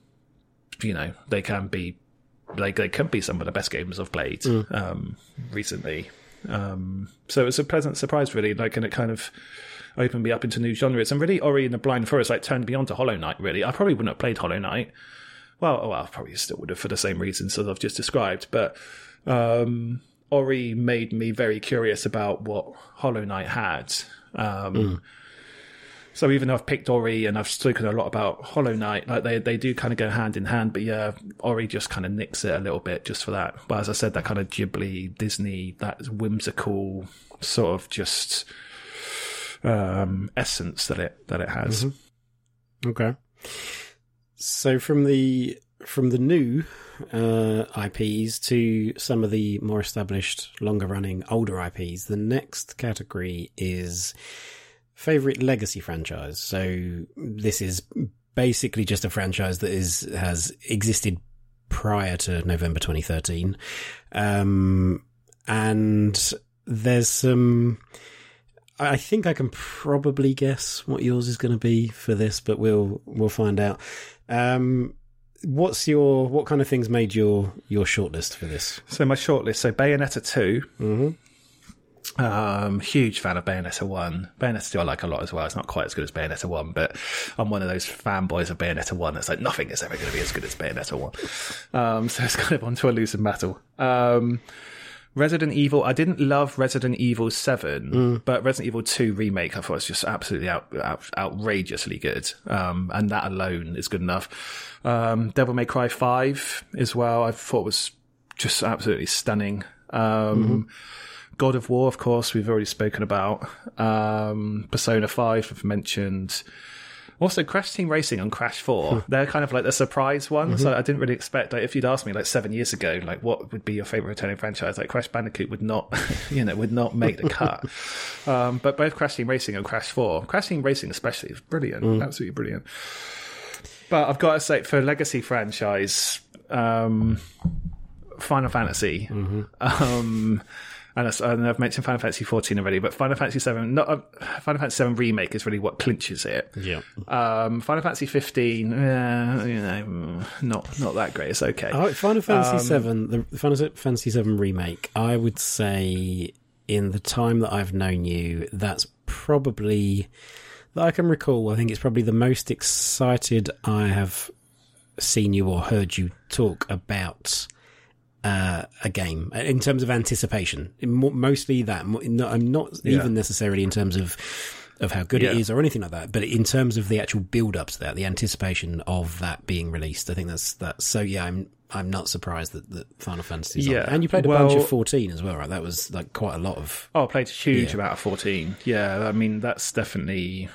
you know, they can be like they can be some of the best games I've played um, recently. Um, so it's a pleasant surprise, really. Like, and it kind of opened me up into new genres. And really, Ori and the Blind Forest like turned me on to Hollow Knight. Really, I probably wouldn't have played Hollow Knight. Well, oh, well, I probably still would have for the same reasons as I've just described. But um, Ori made me very curious about what Hollow Knight had. Um, So even though I've picked Ori and I've spoken a lot about Hollow Knight, like they they do kind of go hand in hand. But yeah, Ori just kind of nicks it a little bit just for that. But as I said, that kind of Ghibli, Disney, that whimsical sort of just um, essence that it that it has. Okay. So from the from the new uh, IPs to some of the more established, longer running, older IPs, the next category is favorite legacy franchise. So this is basically just a franchise that is has existed prior to November 2013, um, and there's some. I think I can probably guess what yours is going to be for this, but we'll we'll find out. Um, what's your what kind of things made your your shortlist for this? So my shortlist: so Bayonetta 2 Mm-hmm. Um, huge fan of Bayonetta one. Bayonetta two I like a lot as well. It's not quite as good as Bayonetta one, but I'm one of those fanboys of Bayonetta one. It's like nothing is ever going to be as good as Bayonetta one. Um, so it's kind of onto a losing battle. Um, Resident Evil. I didn't love Resident Evil Seven, but Resident Evil Two remake I thought was just absolutely out, out, outrageously good. Um, and that alone is good enough. Um, Devil May Cry Five as well. I thought was just absolutely stunning. Um, God of War, of course, we've already spoken about. Um, Persona 5, I've mentioned. Also, Crash Team Racing and Crash 4, they're kind of like the surprise ones. I didn't really expect, like, if you'd asked me like seven years ago, like, what would be your favorite returning franchise? Like, Crash Bandicoot would not, you know, would not make the cut. um, but both Crash Team Racing and Crash 4, Crash Team Racing especially, is brilliant. Absolutely brilliant. But I've got to say, for Legacy franchise, um, Final Fantasy, um, and, I, and I've mentioned Final Fantasy 14 already, but Final Fantasy 7, not uh, Final Fantasy 7 remake is really what clinches it. Yeah. Um, Final Fantasy 15, uh, you know, mm, not not that great. It's okay. Final Fantasy Seven, the Final Fantasy Seven remake. I would say, in the time that I've known you, that's probably that I can recall. I think it's probably the most excited I have seen you or heard you talk about uh, a game in terms of anticipation. Mostly that. No- I'm not Yeah. even necessarily in terms of of how good it Yeah. is or anything like that, but in terms of the actual build up to that, the anticipation of that being released. I think that's that. so. Yeah, I'm I'm not surprised that, that Final Fantasy. Yeah. there. and you played a bunch of 14 as well, right? That was like quite a lot of. Oh, I played a huge Yeah. amount of 14. Yeah, I mean, that's definitely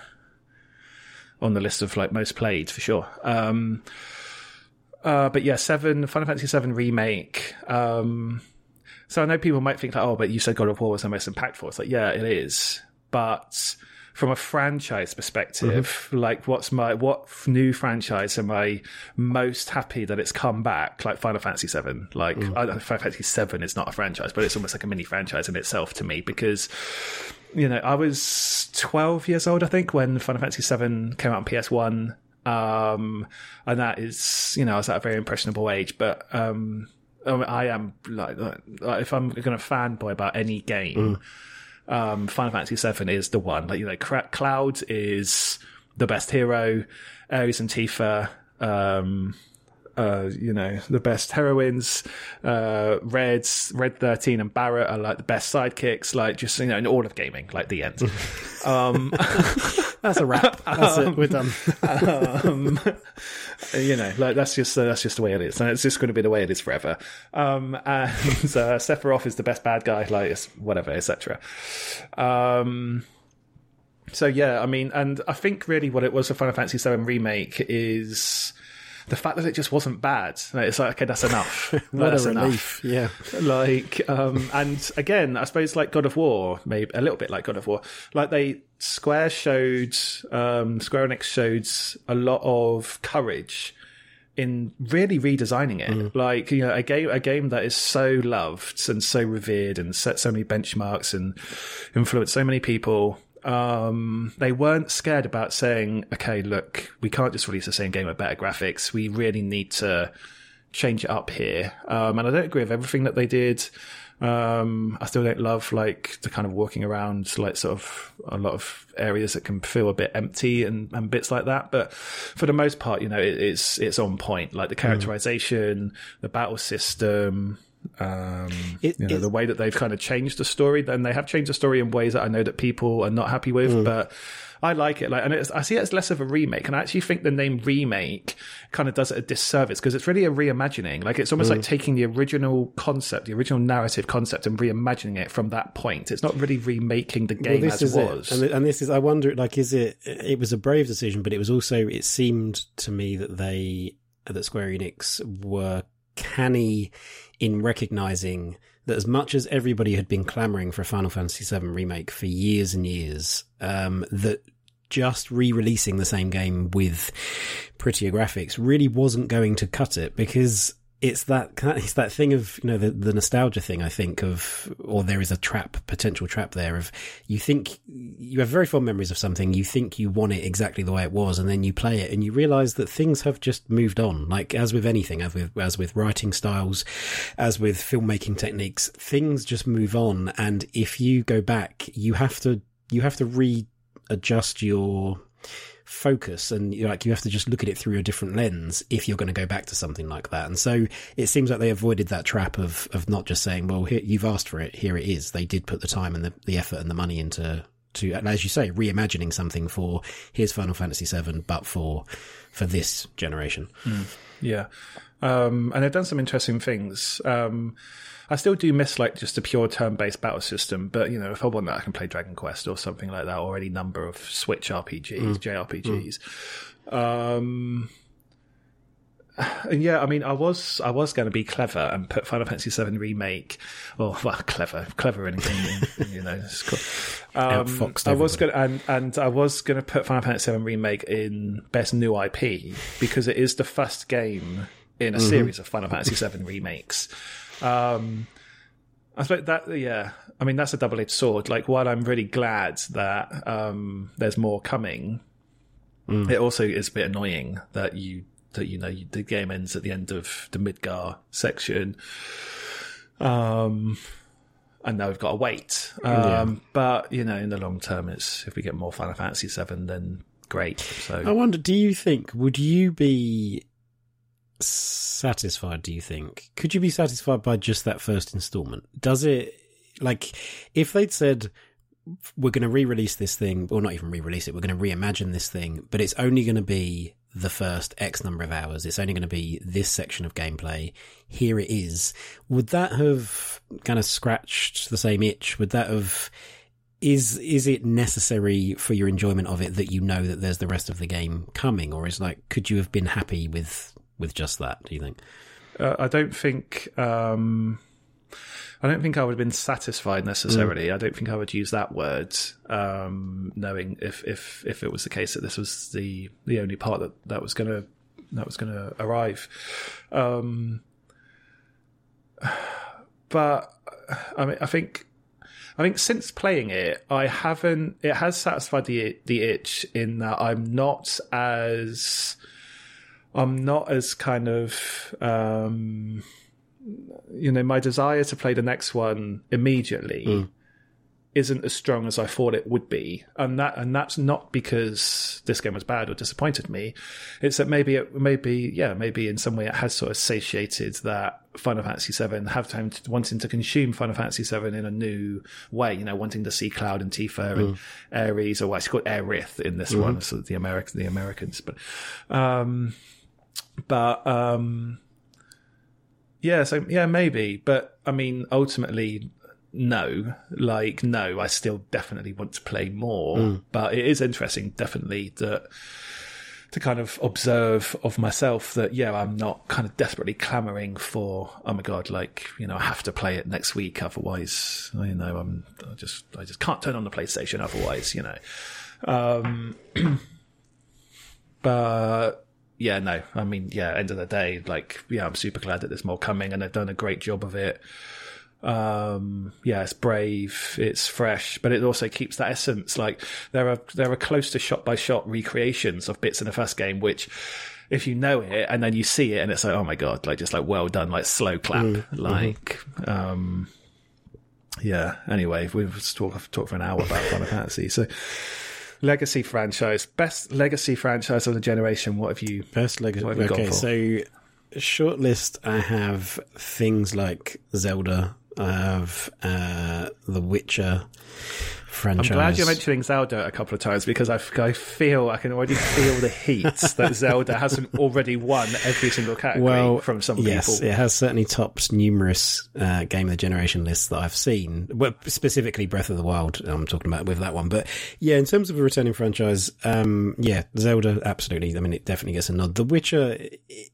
on the list of like most played for sure. Um, uh, but yeah, seven Final Fantasy Seven remake. Um, so I know people might think like, oh, but you said God of War was the most impactful. It's like, yeah, it is, but from a franchise perspective, like what's my what new franchise am I most happy that it's come back? Like Final Fantasy Seven. Like I don't know, Final Fantasy Seven is not a franchise, but it's almost like a mini franchise in itself to me because you know, I was 12 years old, I think, when Final Fantasy VII came out on PS1. Um, and that is, you know, I was at a very impressionable age, but, um, I, mean, I am like, like, if I'm going to fanboy about any game, um, Final Fantasy VII is the one. Like, you know, Cloud is the best hero, Aeris and Tifa, um, uh, you know, the best heroines. Uh, Reds, Red 13 and Barret are like the best sidekicks, like just, you know, in all of gaming, like the end. um, That's a wrap. That's it. We're done. um, you know, like that's just uh, that's just the way it is, and it's just going to be the way it is forever. Um, and uh, Sephiroth is the best bad guy, like it's whatever, etc. Um, so yeah, I mean, and I think really what it was for Final Fantasy VII remake is the fact that it just wasn't bad, it's like okay, that's enough. What that's a enough. Yeah. like um and again i suppose like god of war maybe a little bit like god of war like they square showed um square enix showed a lot of courage in really redesigning it like you know a game a game that is so loved and so revered and set so many benchmarks and influenced so many people um, they weren't scared about saying, okay, look, we can't just release the same game with better graphics. We really need to change it up here. Um, and I don't agree with everything that they did. Um, I still don't love like the kind of walking around, like sort of a lot of areas that can feel a bit empty and, and bits like that. But for the most part, you know, it, it's it's on point. Like the characterization, the battle system, um, It- you know, it- the way that they've kind of changed the story. Then they have changed the story in ways that I know that people are not happy with, but. I like it, like, and it's, I see it as less of a remake, and I actually think the name remake kind of does it a disservice because it's really a reimagining. Like it's almost like taking the original concept, the original narrative concept, and reimagining it from that point. It's not really remaking the game as is it was. and, and this is. I wonder, like, is it? It was a brave decision, but it was also. It seemed to me that they that Square Enix were canny in recognizing that as much as everybody had been clamoring for a Final Fantasy VII remake for years and years, um, that just re-releasing the same game with prettier graphics really wasn't going to cut it because it's that it's that thing of you know the, the nostalgia thing I think of or there is a trap potential trap there of you think you have very fond memories of something you think you want it exactly the way it was and then you play it and you realize that things have just moved on. Like as with anything as with as with writing styles as with filmmaking techniques things just move on and if you go back you have to you have to readjust your focus and you like you have to just look at it through a different lens if you're going to go back to something like that and so it seems like they avoided that trap of of not just saying well here you've asked for it here it is they did put the time and the, the effort and the money into to and as you say reimagining something for here's final fantasy 7 but for for this generation Yeah. Um, and they've done some interesting things. Um, I still do miss like just a pure turn-based battle system, but you know, if I want that, I can play Dragon Quest or something like that, or any number of Switch RPGs, JRPGs. Um, and yeah, I mean, I was I was going to be clever and put Final Fantasy VII remake, or well, clever, clever in, you know, it's cool. Um, Outfoxed I was going and and I was going to put Final Fantasy VII remake in best new IP because it is the first game in a series of Final Fantasy VII remakes. Um, I suppose that yeah. I mean that's a double edged sword. Like while I'm really glad that um, there's more coming, Mm. it also is a bit annoying that you that you know you, the game ends at the end of the Midgar section. Um, and now we've got to wait. Um, but you know, in the long term, it's if we get more Final Fantasy Seven, then great. So I wonder, do you think, would you be satisfied, do you think? Could you be satisfied by just that first installment? Does it, like, if they'd said, we're going to re-release this thing, or not even re-release it, we're going to reimagine this thing, but it's only going to be the first X number of hours. It's only going to be this section of gameplay. Here it is. Would that have kind of scratched the same itch? Would that have, is, is it necessary for your enjoyment of it that you know that there's the rest of the game coming? Or is like, could you have been happy with, with just that, do you think? uh, I don't think um, I don't think I would have been satisfied necessarily. I don't think I would use that word, um, knowing if, if if it was the case that this was the the only part that that was gonna that was gonna arrive. Um, but I mean, I think. I think since playing it, I haven't. It has satisfied the the itch in that I'm not as I'm not as kind of um, you know my desire to play the next one immediately isn't as strong as I thought it would be, and that and that's not because this game was bad or disappointed me. It's that maybe it maybe yeah maybe in some way it has sort of satiated that Final Fantasy VII have time to, wanting to consume Final Fantasy VII in a new way. You know, wanting to see Cloud and Tifa and Aeris or what's called Aerith in this one, so the American the Americans, but um, but um, yeah, so yeah, maybe, but I mean, ultimately, no. Like, no, I still definitely want to play more, but it is interesting, definitely that to kind of observe of myself that yeah, I'm not kind of desperately clamoring for oh my god, like you know, I have to play it next week, otherwise, you know, I'm I just I just can't turn on the PlayStation, otherwise, you know. Um, but yeah, no, I mean, yeah, end of the day, like, yeah, I'm super glad that there's more coming and they've done a great job of it. Um, yeah, it's brave, it's fresh, but it also keeps that essence. Like, there are, there are close to shot by shot recreations of bits in the first game, which, if you know it and then you see it and it's like, oh my God, like, just like well done, like slow clap, like, um, yeah, anyway, we've talked talk for an hour about Final Fantasy. So, legacy franchise, best legacy franchise of the generation. What have you? Best legacy. What have you gone Okay, so short list. I have things like Zelda. I have uh, the Witcher I'm glad you're mentioning Zelda a couple of times because I, I feel I can already feel the heat that Zelda hasn't already won every single category well, from some yes, people. it has certainly topped numerous uh, Game of the Generation lists that I've seen. Well, specifically Breath of the Wild, I'm talking about with that one. But yeah, in terms of a returning franchise, um, yeah, Zelda, absolutely. I mean, it definitely gets a nod. The Witcher, it-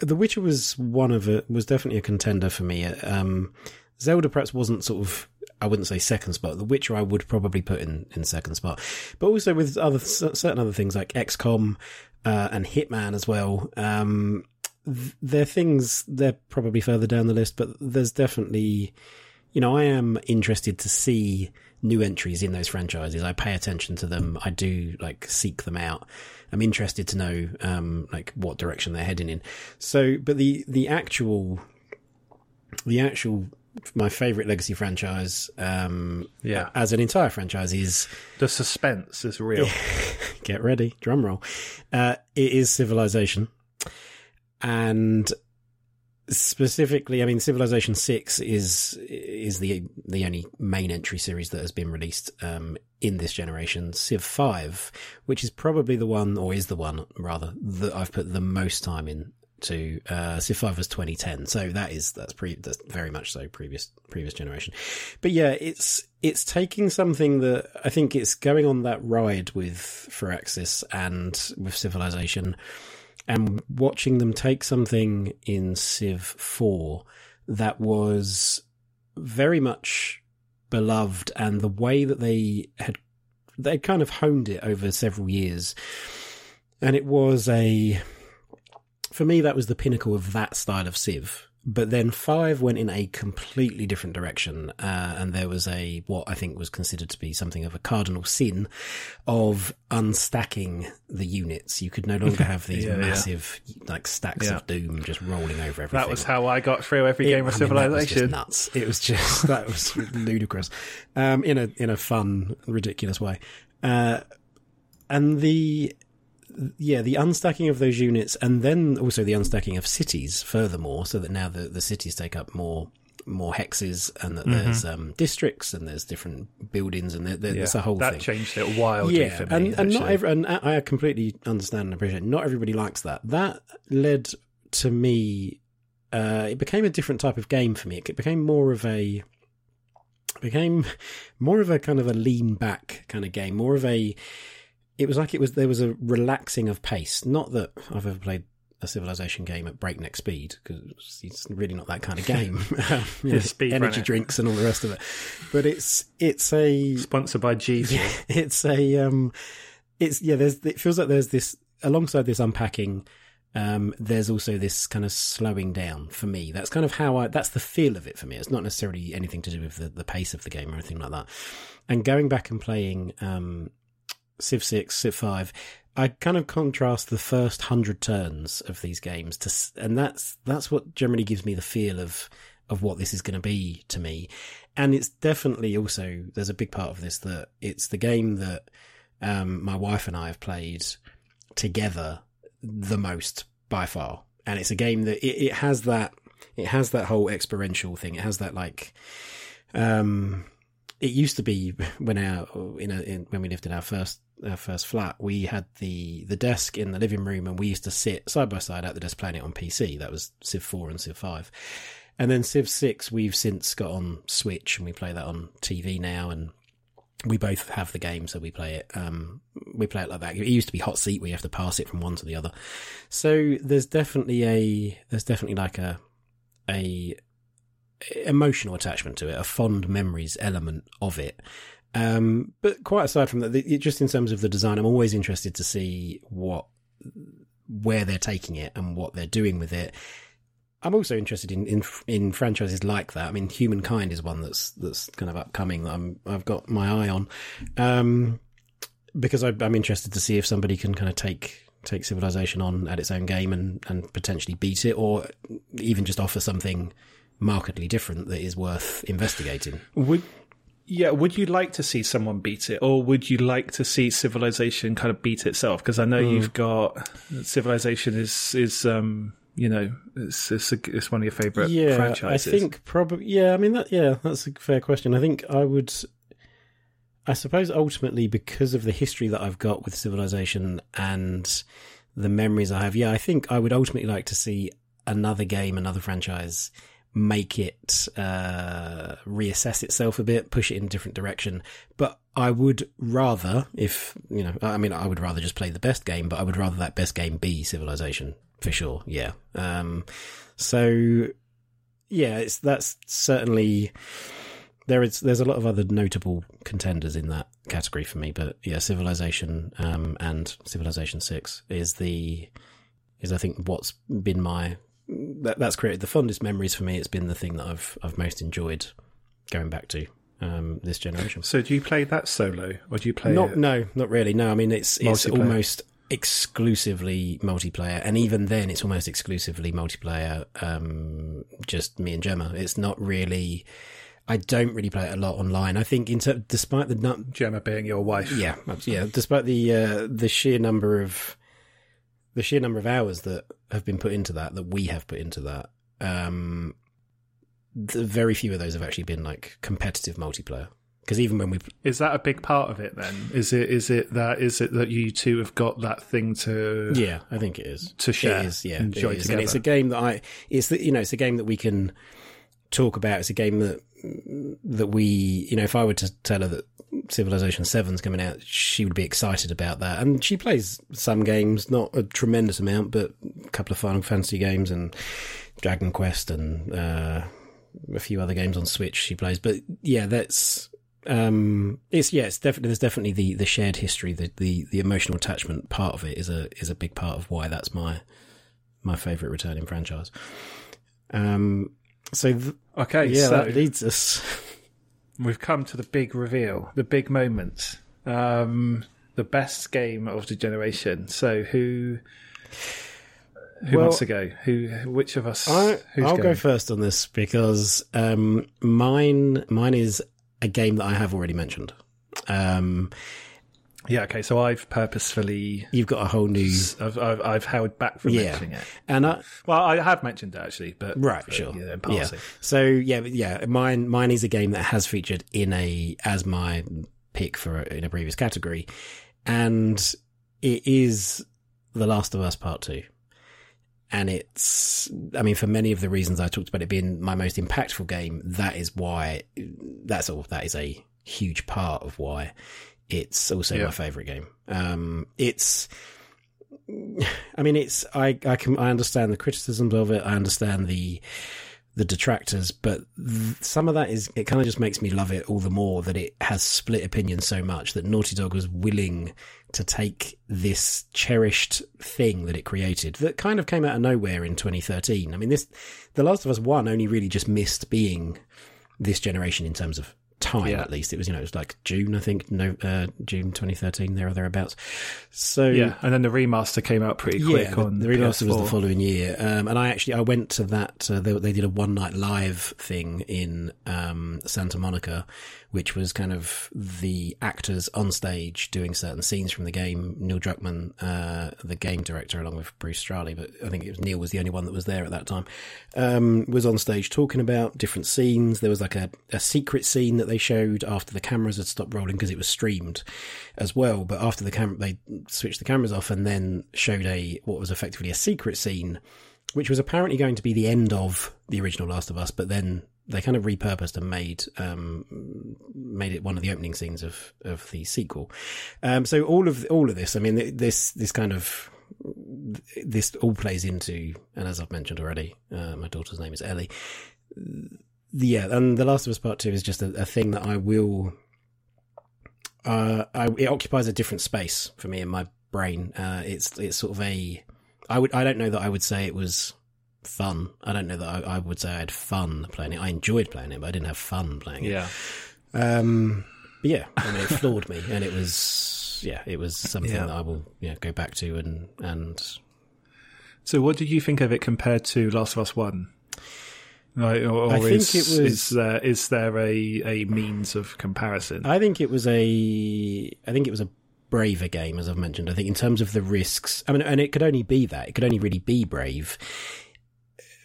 The Witcher was one of it, was definitely a contender for me. Um, Zelda perhaps wasn't sort of, I wouldn't say second spot. The Witcher I would probably put in, in second spot. But also with other, certain other things like XCOM, uh, and Hitman as well. Um, th- they're things they're probably further down the list, but there's definitely, you know, I am interested to see new entries in those franchises. I pay attention to them. I do like seek them out. I'm interested to know, um, like what direction they're heading in. So, but the, the actual, the actual, my favorite legacy franchise, um, Yeah. as an entire franchise is The suspense is real. get ready, drum roll. Uh, it is Civilization, and specifically, I mean, Civilization Six is is the the only main entry series that has been released um, in this generation. Civ Five, which is probably the one, or is the one rather, that I've put the most time in. To uh, Civ Five was 2010, so that is that's pre that's very much so previous previous generation. But yeah, it's it's taking something that I think it's going on that ride with Firaxis and with Civilization, and watching them take something in Civ 4 that was very much beloved and the way that they had they kind of honed it over several years and it was a for me that was the pinnacle of that style of civ but then five went in a completely different direction, uh, and there was a what I think was considered to be something of a cardinal sin of unstacking the units. You could no longer have these Yeah, yeah. massive like stacks Yeah. of doom just rolling over everything. That was how I got through every game of I mean, that was just Civilization. nuts. It was just that was ludicrous, um, in a in a fun, ridiculous way. Uh, and the yeah, the unstacking of those units, and then also the unstacking of cities. Furthermore, so that now the the cities take up more more hexes, and that there's um, districts and there's different buildings, and there, there- there's a whole that thing. changed it wildly Yeah, for me. and, and not every, and I I completely understand and appreciate. It. Not everybody likes that. That led to me. Uh, it became a different type of game for me. It became more of a became more of a kind of a lean back kind of game. More of a. It was like it was there was a relaxing of pace. Not that I've ever played a civilization game at breakneck speed because it's really not that kind of game. Um, speed energy runner. drinks and all the rest of it. But it's it's a Sponsored by G yeah, it's a um, it's yeah. There's it feels like there's this alongside this unpacking. Um, there's also this kind of slowing down for me. That's kind of how I. That's the feel of it for me. It's not necessarily anything to do with the, the pace of the game or anything like that. And going back and playing um, Civ Six, Civ Five, I kind of contrast the first hundred turns of these games to, and that's that's what generally gives me the feel of of what this is going to be to me. And it's definitely also there's a big part of this that it's the game that um, my wife and I have played together the most by far, and it's a game that it, it has that it has that whole experiential thing. It has that like um it used to be when our in, a, in when we lived in our first our first flat we had the the desk in the living room and we used to sit side by side at the desk playing it on PC that was Civ 4 and Civ 5 and then Civ 6 we've since got on Switch and we play that on TV now and we both have the game so we play it um we play it like that. It used to be hot seat where you have to pass it from one to the other. So there's definitely a there's definitely like a a emotional attachment to it, a fond memories element of it. Um, but quite aside from that, the, just in terms of the design, I'm always interested to see what where they're taking it and what they're doing with it. I'm also interested in, in in franchises like that. I mean, Humankind is one that's that's kind of upcoming. That I'm I've got my eye on, um, because I, I'm interested to see if somebody can kind of take take Civilization on at its own game and and potentially beat it, or even just offer something markedly different that is worth investigating. Would yeah, would you like to see someone beat it, or would you like to see Civilization kind of beat itself? Because I know Hmm. you've got Civilization is is um you know it's it's, a, it's one of your favorite yeah, franchises. I think probably. Yeah, I mean that. Yeah, that's a fair question. I think I would. I suppose ultimately because of the history that I've got with Civilization and the memories I have, yeah, I think I would ultimately like to see another game, another franchise make it uh, reassess itself a bit, push it in a different direction. But I would rather, if you know, I mean, I would rather just play the best game, but I would rather that best game be Civilization for sure. Yeah. Um, so yeah, it's that's certainly there is there's a lot of other notable contenders in that category for me, but yeah, Civilization um, and Civilization Six is the is I think what's been my that that's created the fondest memories for me. It's been the thing that I've I've most enjoyed going back to um, this generation. So do you play that solo, or do you play Not it? no, not really. No, I mean it's it's almost exclusively multiplayer, and even then, it's almost exclusively multiplayer. Um, just me and Gemma. It's not really. I don't really play it a lot online. I think, in ter- despite the nut, Gemma being your wife? yeah, yeah, despite the uh, the sheer number of the sheer number of hours that have been put into that, that we have put into that, um, the very few of those have actually been like competitive multiplayer. Because even when we Is that a big part of it? Then is it is it that is it that you two have got that thing to Yeah, I think it is to share, It is, yeah, enjoy it is. together? And it's a game that I. It's the, you know, it's a game that we can talk about. It's a game that that we, you know, if I were to tell her that Civilization Seven's coming out, she would be excited about that. And she plays some games, not a tremendous amount, but a couple of Final Fantasy games and Dragon Quest and uh, a few other games on Switch she plays. But yeah, that's um it's yeah it's definitely there's definitely the the shared history the the the emotional attachment part of it is a is a big part of why that's my my favorite returning franchise Um, so th- Okay, yeah, so that leads us. We've come to the big reveal, the big moment, um, the best game of the generation. So who who Well, wants to go? Who? Which of us? I, who's I'll going? go first on this because um, mine mine is a game that I have already mentioned. Um, Yeah. Okay. So I've purposefully. you've got a whole new I've, I've, I've held back from Yeah. mentioning it. and I, Well, I have mentioned it actually, but Right, but, sure. Yeah. So yeah, yeah, mine mine is a game that has featured in a as my pick for a, in a previous category, and it is The Last of Us Part Two. And it's, I mean, for many of the reasons I talked about it being my most impactful game, that is why, that's all, that is a huge part of why it's also Yeah. my favorite game. Um, it's, I mean, it's I I can I understand the criticisms of it. I understand the the detractors, but th- some of that is it kind of just makes me love it all the more that it has split opinions so much that Naughty Dog was willing to take this cherished thing that it created that kind of came out of nowhere in 2013. I mean, this The Last of Us One only really just missed being this generation in terms of time Yeah. at least it was you know it was like june i think no uh, june 2013 there or thereabouts so Yeah, and then the remaster came out pretty quick yeah, the- on the remaster was the following year, um, and I actually I went to that. Uh, they, they did a one night live thing in um, Santa Monica, which was kind of the actors on stage doing certain scenes from the game. Neil Druckmann, uh, the game director, along with Bruce Straley, but I think it was Neil was the only one that was there at that time. Um, was on stage talking about different scenes. There was like a, a secret scene that they showed after the cameras had stopped rolling because it was streamed as well. But after the camera, they switched the cameras off and then showed a what was effectively a secret scene, which was apparently going to be the end of the original Last of Us. But then they kind of repurposed and made um, made it one of the opening scenes of of the sequel. Um, so all of all of this, I mean, this this kind of this all plays into, and as I've mentioned already, uh, my daughter's name is Ellie. Yeah, and The Last of Us Part Two is just a, a thing that I will. Uh, I, it occupies a different space for me in my brain. Uh, it's it's sort of a. I would. I don't know that I would say it was fun. I don't know that I, I would say I had fun playing it. I enjoyed playing it, but I didn't have fun playing it. Yeah, Um, but yeah, I mean, it floored me, and it was yeah, it was something Yeah. that I will yeah go back to and and So, what did you think of it compared to Last of Us One? Like, or, or I think is, it was- is there is there a, a means of comparison? I think it was a I think it was a braver game as I've mentioned. I think in terms of the risks, I mean, and it could only be that it could only really be brave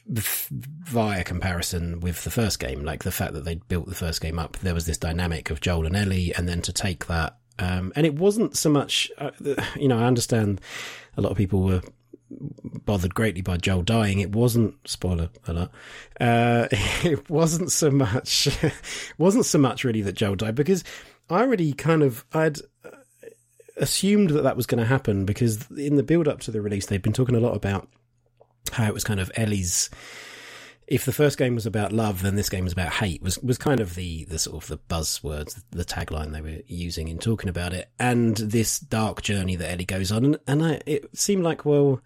via comparison with the first game. Like the fact that they'd built the first game up, there was this dynamic of Joel and Ellie, and then to take that. Um, and it wasn't so much, uh, you know, I understand a lot of people were bothered greatly by Joel dying. It wasn't spoiler alert. Uh, it wasn't so much. wasn't so much really that Joel died because I already kind of I'd uh, assumed that that was going to happen because in the build up to the release they've been talking a lot about how it was kind of Ellie's. If the first game was about love, then this game was about hate. Was was kind of the the sort of the buzzwords, the tagline they were using in talking about it, and this dark journey that Ellie goes on. And and I, it seemed like, well,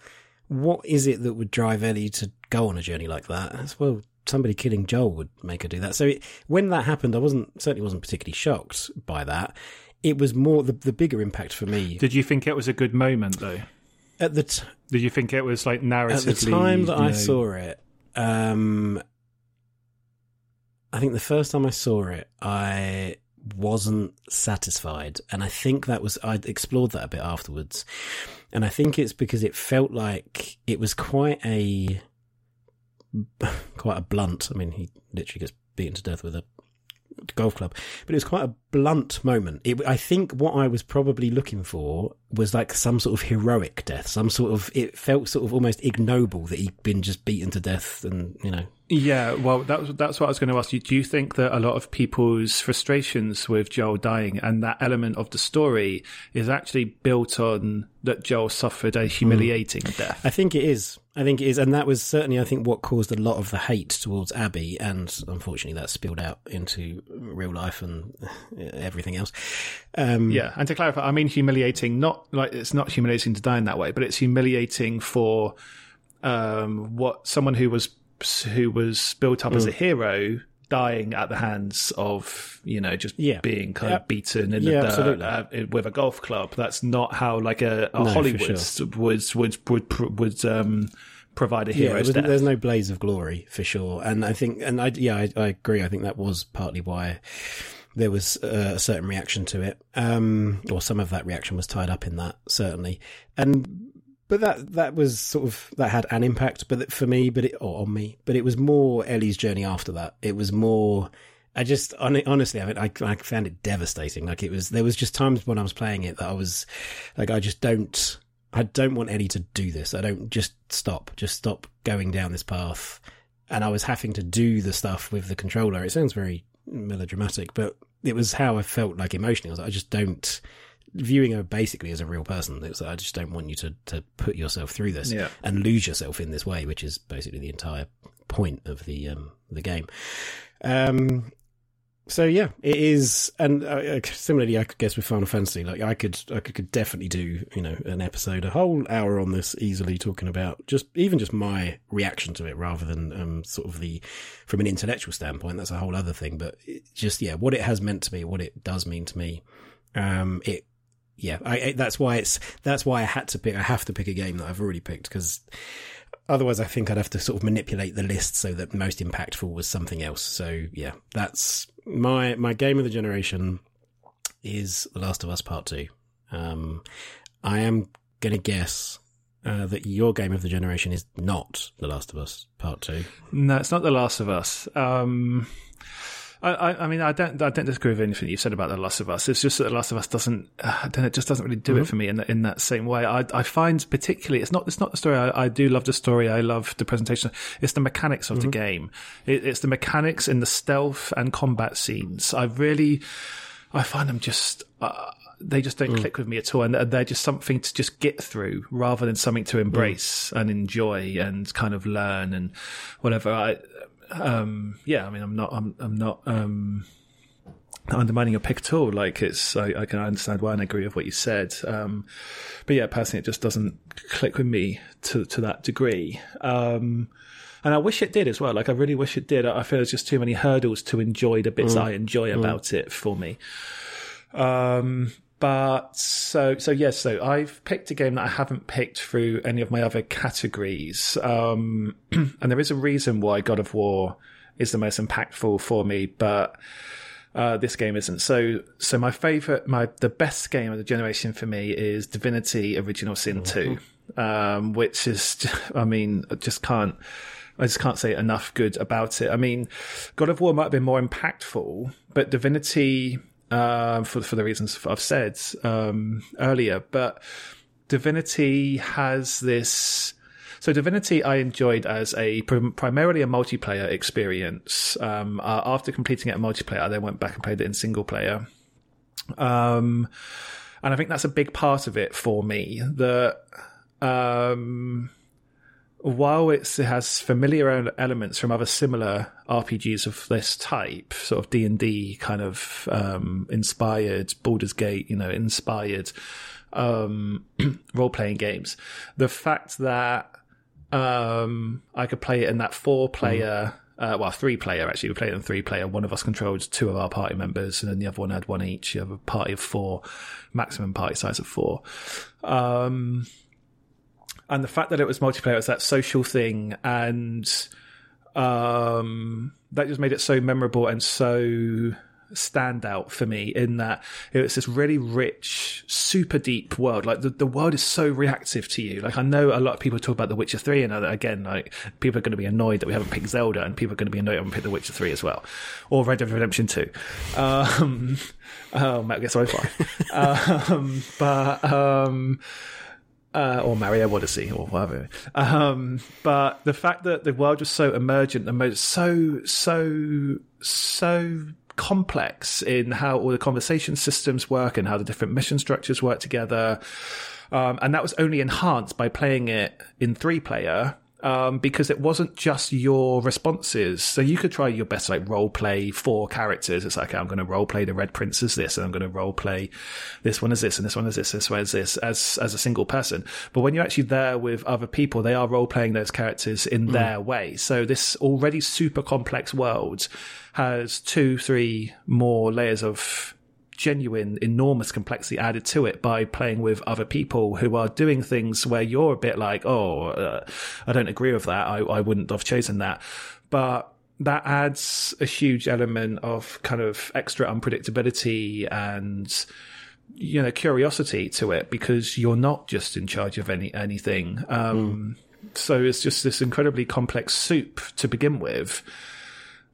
what is it that would drive Ellie to go on a journey like that? As well, somebody killing Joel would make her do that. So it, when that happened, I wasn't certainly wasn't particularly shocked by that. It was more the the bigger impact for me Did you think it was a good moment though? At the t- Did you think it was like narratively? at the time that you I saw it, um, I think the first time I saw it, I wasn't satisfied, and I think that was I explored that a bit afterwards, and I think it's because it felt like it was quite a quite a blunt. I mean, he literally gets beaten to death with a golf club, but it was quite a blunt moment. It, I think what I was probably looking for was like some sort of heroic death, some sort of. It felt sort of almost ignoble that he'd been just beaten to death, and you know, Yeah, well, that, that's what I was going to ask you. Do you think that a lot of people's frustrations with Joel dying and that element of the story is actually built on that Joel suffered a hmm. humiliating death? I think it is. I think it is, and that was certainly, I think, what caused a lot of the hate towards Abby, and unfortunately, that spilled out into real life and everything else. Um, Yeah, and to clarify, I mean humiliating. Not like it's not humiliating to die in that way, but it's humiliating for um, what someone who was who was built up as a Mm. hero, dying at the hands of you know just Yeah. being kind of beaten in Yeah, the dirt uh, with a golf club. That's not how like a, a No, Hollywood would would would would um, provide a hero. Yeah, was- there's no blaze of glory for sure, and I think, and I yeah, I, I agree. I think that was partly why there was uh, a certain reaction to it, um, or some of that reaction was tied up in that certainly, and but that that was sort of that had an impact, but for me, but it or on me, but it was more Ellie's journey after that. It was more. I just honestly, I, mean, I I found it devastating. Like it was, there was just times when I was playing it that I was like, I just don't, I don't want Ellie to do this. I don't just stop, just stop going down this path. And I was having to do the stuff with the controller. It sounds very melodramatic, but it was how I felt like emotionally. I was like, I just don't viewing her basically as a real person. It was like, I just don't want you to to put yourself through this Yeah. and lose yourself in this way, which is basically the entire point of the um the game. Um, so yeah, it is, and uh, similarly, I guess with Final Fantasy, like I could, I could, could definitely do, you know, an episode, a whole hour on this easily, talking about just even just my reaction to it, rather than um, sort of the from an intellectual standpoint. That's a whole other thing, but it, just yeah, what it has meant to me, what it does mean to me, um, it. Yeah, I, that's why it's that's why I had to pick. I have to pick a game that I've already picked because otherwise I think I'd have to sort of manipulate the list so that most impactful was something else. So yeah, that's my my game of the generation is The Last of Us Part Two. Um, I am gonna guess uh, that your game of the generation is not The Last of Us Part Two. No, it's not The Last of Us. Um, I, I, mean, I don't, I don't disagree with anything you said about The Last of Us. It's just that The Last of Us doesn't, uh, I it just doesn't really do it for me in that, in that same way. I, I find particularly, it's not, it's not the story. I, I do love the story. I love the presentation. It's the mechanics of the game. It, it's the mechanics in the stealth and combat scenes. I really, I find them just, uh, they just don't click with me at all. And they're just something to just get through rather than something to embrace and enjoy and kind of learn and whatever. I, um, yeah, I mean, I'm not, I'm, I'm not, um, not undermining your pick at all. Like it's, I, I can understand why and agree with what you said. Um, but yeah, personally, it just doesn't click with me to, to that degree. Um, and I wish it did as well. Like I really wish it did. I feel there's just too many hurdles to enjoy the bits I enjoy about it for me. Um, but so so yes, so I've picked a game that I haven't picked through any of my other categories, um, and there is a reason why God of War is the most impactful for me, but uh, this game isn't. So so my favorite, my the best game of the generation for me is Divinity: Original Sin Two, um, which is I mean I just can't. I just can't say enough good about it. I mean, God of War might have been more impactful, but Divinity um, for for the reasons I've said um, earlier. But Divinity has this. So Divinity, I enjoyed as a primarily a multiplayer experience. Um, uh, after completing it in multiplayer, I then went back and played it in single player. Um, and I think that's a big part of it for me. That um, while it's, it has familiar elements from other similar RPGs of this type, sort of D and D kind of um, inspired, Baldur's Gate, you know, inspired um, role playing games, the fact that um, I could play it in that four player. Uh, well, three player actually. We played it in three player. One of us controlled two of our party members, and then the other one had one each. You have a party of four, maximum party size of four. Um, and the fact that it was multiplayer was that social thing and um that just made it so memorable and so stand out for me in that it was this really rich super deep world. Like the, the world is so reactive to you. Like i know a lot of people talk about the witcher 3 and again like people are going to be annoyed that we haven't picked zelda and people are going to be annoyed that we haven't picked the witcher 3 as well or red dead redemption 2 um oh matt gets so far um but um uh, or Mario Odyssey or whatever. Um, but the fact that the world was so emergent and so, so, so complex in how all the conversation systems work and how the different mission structures work together. Um, and that was only enhanced by playing it in three player. Um, because it wasn't just your responses. So you could try your best, like role play four characters. It's like, okay, I'm going to role play the Red Prince as this, and I'm going to role play this one as this, and this one as this, this one as this, as as a single person. But when you're actually there with other people, they are role playing those characters in mm. their way. So this already super complex world has two, three more layers of genuine, enormous complexity added to it by playing with other people who are doing things where you're a bit like, oh, uh, I don't agree with that. I, I wouldn't have chosen that. But that adds a huge element of kind of extra unpredictability and you know curiosity to it because you're not just in charge of any anything um, mm. so it's just this incredibly complex soup to begin with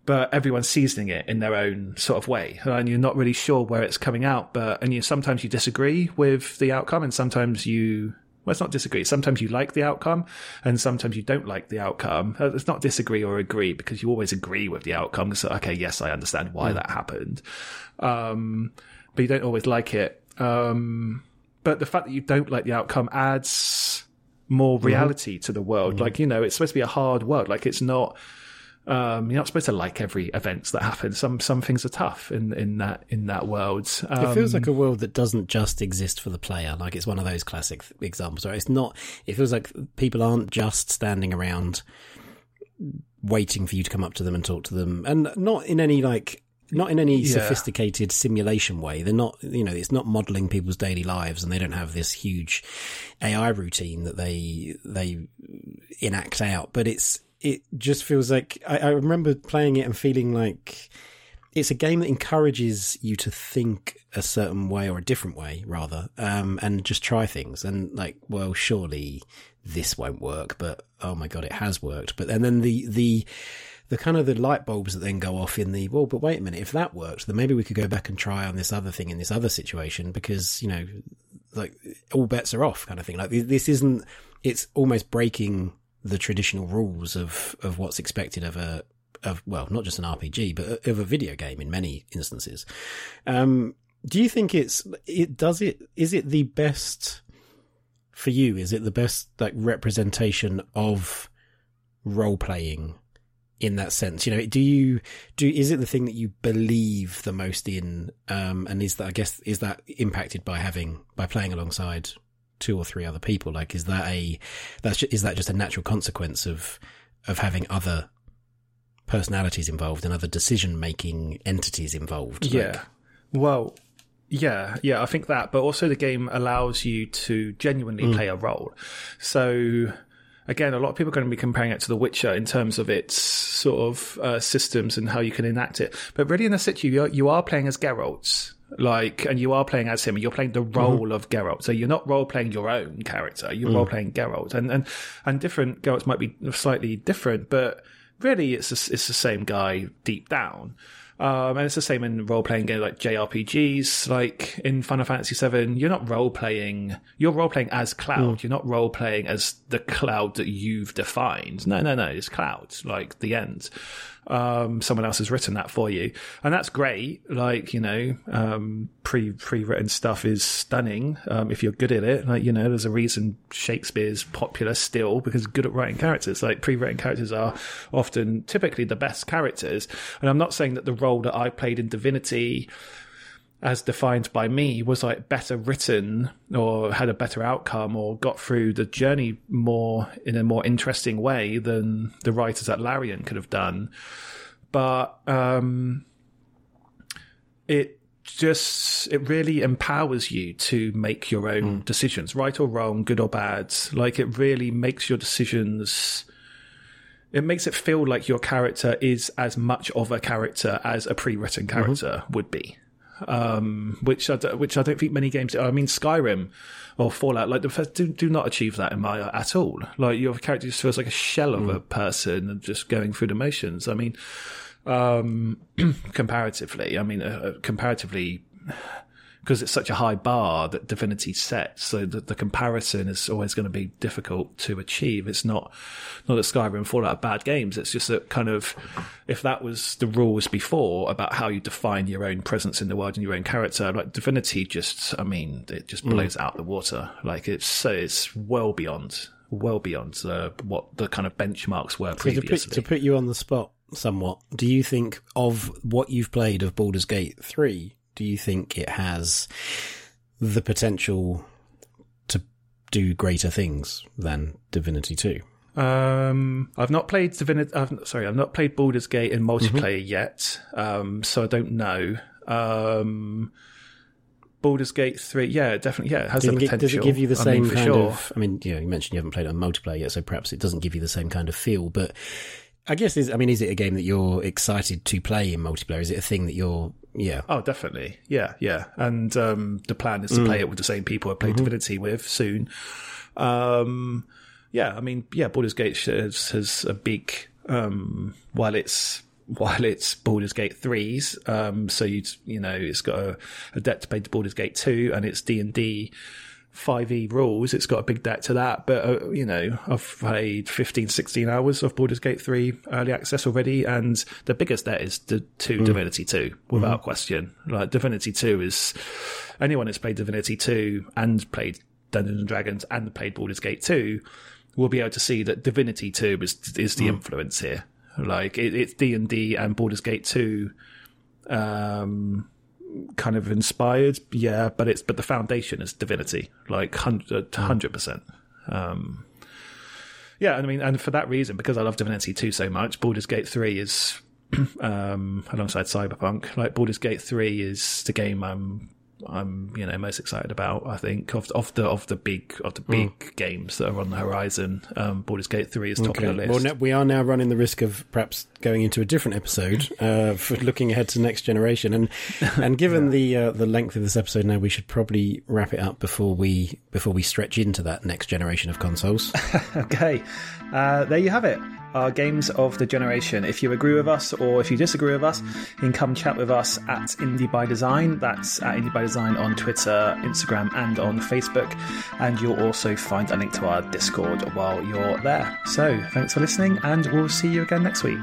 but everyone's seasoning it in their own sort of way, and you're not really sure where it's coming out. But and you sometimes you disagree with the outcome, and sometimes you well, it's not disagree. Sometimes you like the outcome, and sometimes you don't like the outcome. Uh, it's not disagree or agree because you always agree with the outcome. So, okay, yes, I understand why mm. that happened, um, but you don't always like it. Um, but the fact that you don't like the outcome adds more mm-hmm. reality mm-hmm. to the world. Mm-hmm. Like you know, it's supposed to be a hard world. Like it's not um, you're not supposed to like every events that happen. Some some things are tough in in that in that world. Um, it feels like a world that doesn't just exist for the player. Like it's one of those classic examples. Right? It's not. It feels like people aren't just standing around waiting for you to come up to them and talk to them, and not in any like not in any yeah. sophisticated simulation way. They're not, you know, it's not modeling people's daily lives and they don't have this huge AI routine that they, they enact out, but it's, it just feels like I, I remember playing it and feeling like it's a game that encourages you to think a certain way or a different way rather um, and just try things. And like well surely this won't work but oh my god it has worked. But and then the the the kind of the light bulbs that then go off in the well but wait a minute if that works then maybe we could go back and try on this other thing in this other situation because you know like all bets are off kind of thing. Like this isn't it's almost breaking the traditional rules of of what's expected of a of well, not just an RPG, but of a video game in many instances. Um, do you think it's it does it is it the best for you? Is it the best like representation of role playing in that sense? You know, do you do is it the thing that you believe the most in? Um, and is that I guess is that impacted by having by playing alongside two or three other people? Like, is that a that's just, is that just a natural consequence of of having other personalities involved and other decision making entities involved? Yeah. Like, well, yeah, yeah, I think that, but also the game allows you to genuinely mm. play a role. So again, a lot of people are going to be comparing it to The Witcher in terms of its sort of uh, systems and how you can enact it. But really, in the situ, you are, you are playing as Geralt like and you are playing as him you're playing the mm-hmm. role mm-hmm. of Geralt so you're not role playing your own character you're mm. role playing Geralt and and and different Geralts might be slightly different but really it's a, it's the same guy deep down um, and it's the same in role playing games like JRPGs. Like in Final Fantasy VII, you're not role playing. You're role playing as Cloud. Mm. You're not role playing as the Cloud that you've defined. No, no, no. It's Cloud. Like the end um, someone else has written that for you, and that's great. Like you know, um, pre pre written stuff is stunning um, if you're good at it. Like you know, there's a reason Shakespeare's popular still because good at writing characters. Like pre written characters are often typically the best characters, and I'm not saying that the role that I played in Divinity as defined by me was like better written or had a better outcome or got through the journey more in a more interesting way than the writers at Larian could have done. But um, it just it really empowers you to make your own mm. decisions, right or wrong, good or bad. Like it really makes your decisions it makes it feel like your character is as much of a character as a pre-written mm-hmm. character mm-hmm. would be um, which I which I don't think many games. I mean, Skyrim or Fallout, like the first, do do not achieve that in my at all. Like your character just feels like a shell of mm. a person and just going through the motions. I mean, um, comparatively, I mean, uh, comparatively because it's such a high bar that Divinity sets. So the, the comparison is always going to be difficult to achieve. It's not not that Skyrim and Fallout are bad games. It's just that kind of if that was the rules before about how you define your own presence in the world and your own character, like Divinity just, I mean, it just mm. blows mm. out the water. Like it's so it's well beyond well beyond uh, what the kind of benchmarks were So to previously. put, to put you on the spot somewhat, do you think of what you've played of Baldur's Gate 3, do you think it has the potential to do greater things than Divinity 2? Um, I've not played Divinity. I've, sorry, I've not played Baldur's Gate in Mm-hmm. multiplayer yet, um, so I don't know. Um, Baldur's Gate three, yeah, definitely, yeah, it has Does the potential. does it give you the I same mean, kind sure. of? I mean, you know, you mentioned you haven't played it on multiplayer yet, so perhaps it doesn't give you the same kind of feel. But I guess, is I mean, is it a game that you're excited to play in multiplayer? Is it a thing that you're, yeah, Oh, definitely. Yeah, yeah. And um, the plan Mm. is to play it with the same people I played Mm-hmm. Divinity with soon. Um, yeah, I mean, yeah, Baldur's Gate has, has a big, um, while it's while it's Baldur's Gate threes, um, so you you know it's got a, a debt to pay to Baldur's Gate two, and it's D and D. 5e rules, it's got a big debt to that. But, uh, you know, I've played 15, 16 hours of Baldur's Gate 3 early access already. And the biggest debt is to, to Divinity 2, without question. Like, Divinity 2 is anyone that's played Divinity 2 and played Dungeons and Dragons and played Baldur's Gate 2 will be able to see that Divinity 2 is, is the influence here. Like, it, it's D&D and Baldur's Gate 2, um, kind of inspired, yeah, but it's but the foundation is divinity, like hundred percent. Um, yeah, and I mean, and for that reason, because I love Divinity two so much, Baldur's Gate three is um, alongside Cyberpunk. Like Baldur's Gate three is the game I'm I'm you know most excited about. I think of of the of the big of the big games that are on the horizon. Um, Baldur's Gate three is top of the list. Well, we are now running the risk of perhaps going into a different episode uh, for looking ahead to next generation, and and given the uh, the length of this episode now, we should probably wrap it up before we before we stretch into that next generation of consoles. Okay, uh, there you have it. Our games of the generation. If you agree with us or if you disagree with us, you can come chat with us at Indie by Design. That's at Indie by Design on Twitter, Instagram, and on Facebook. And you'll also find a link to our Discord while you're there. So thanks for listening, and we'll see you again next week.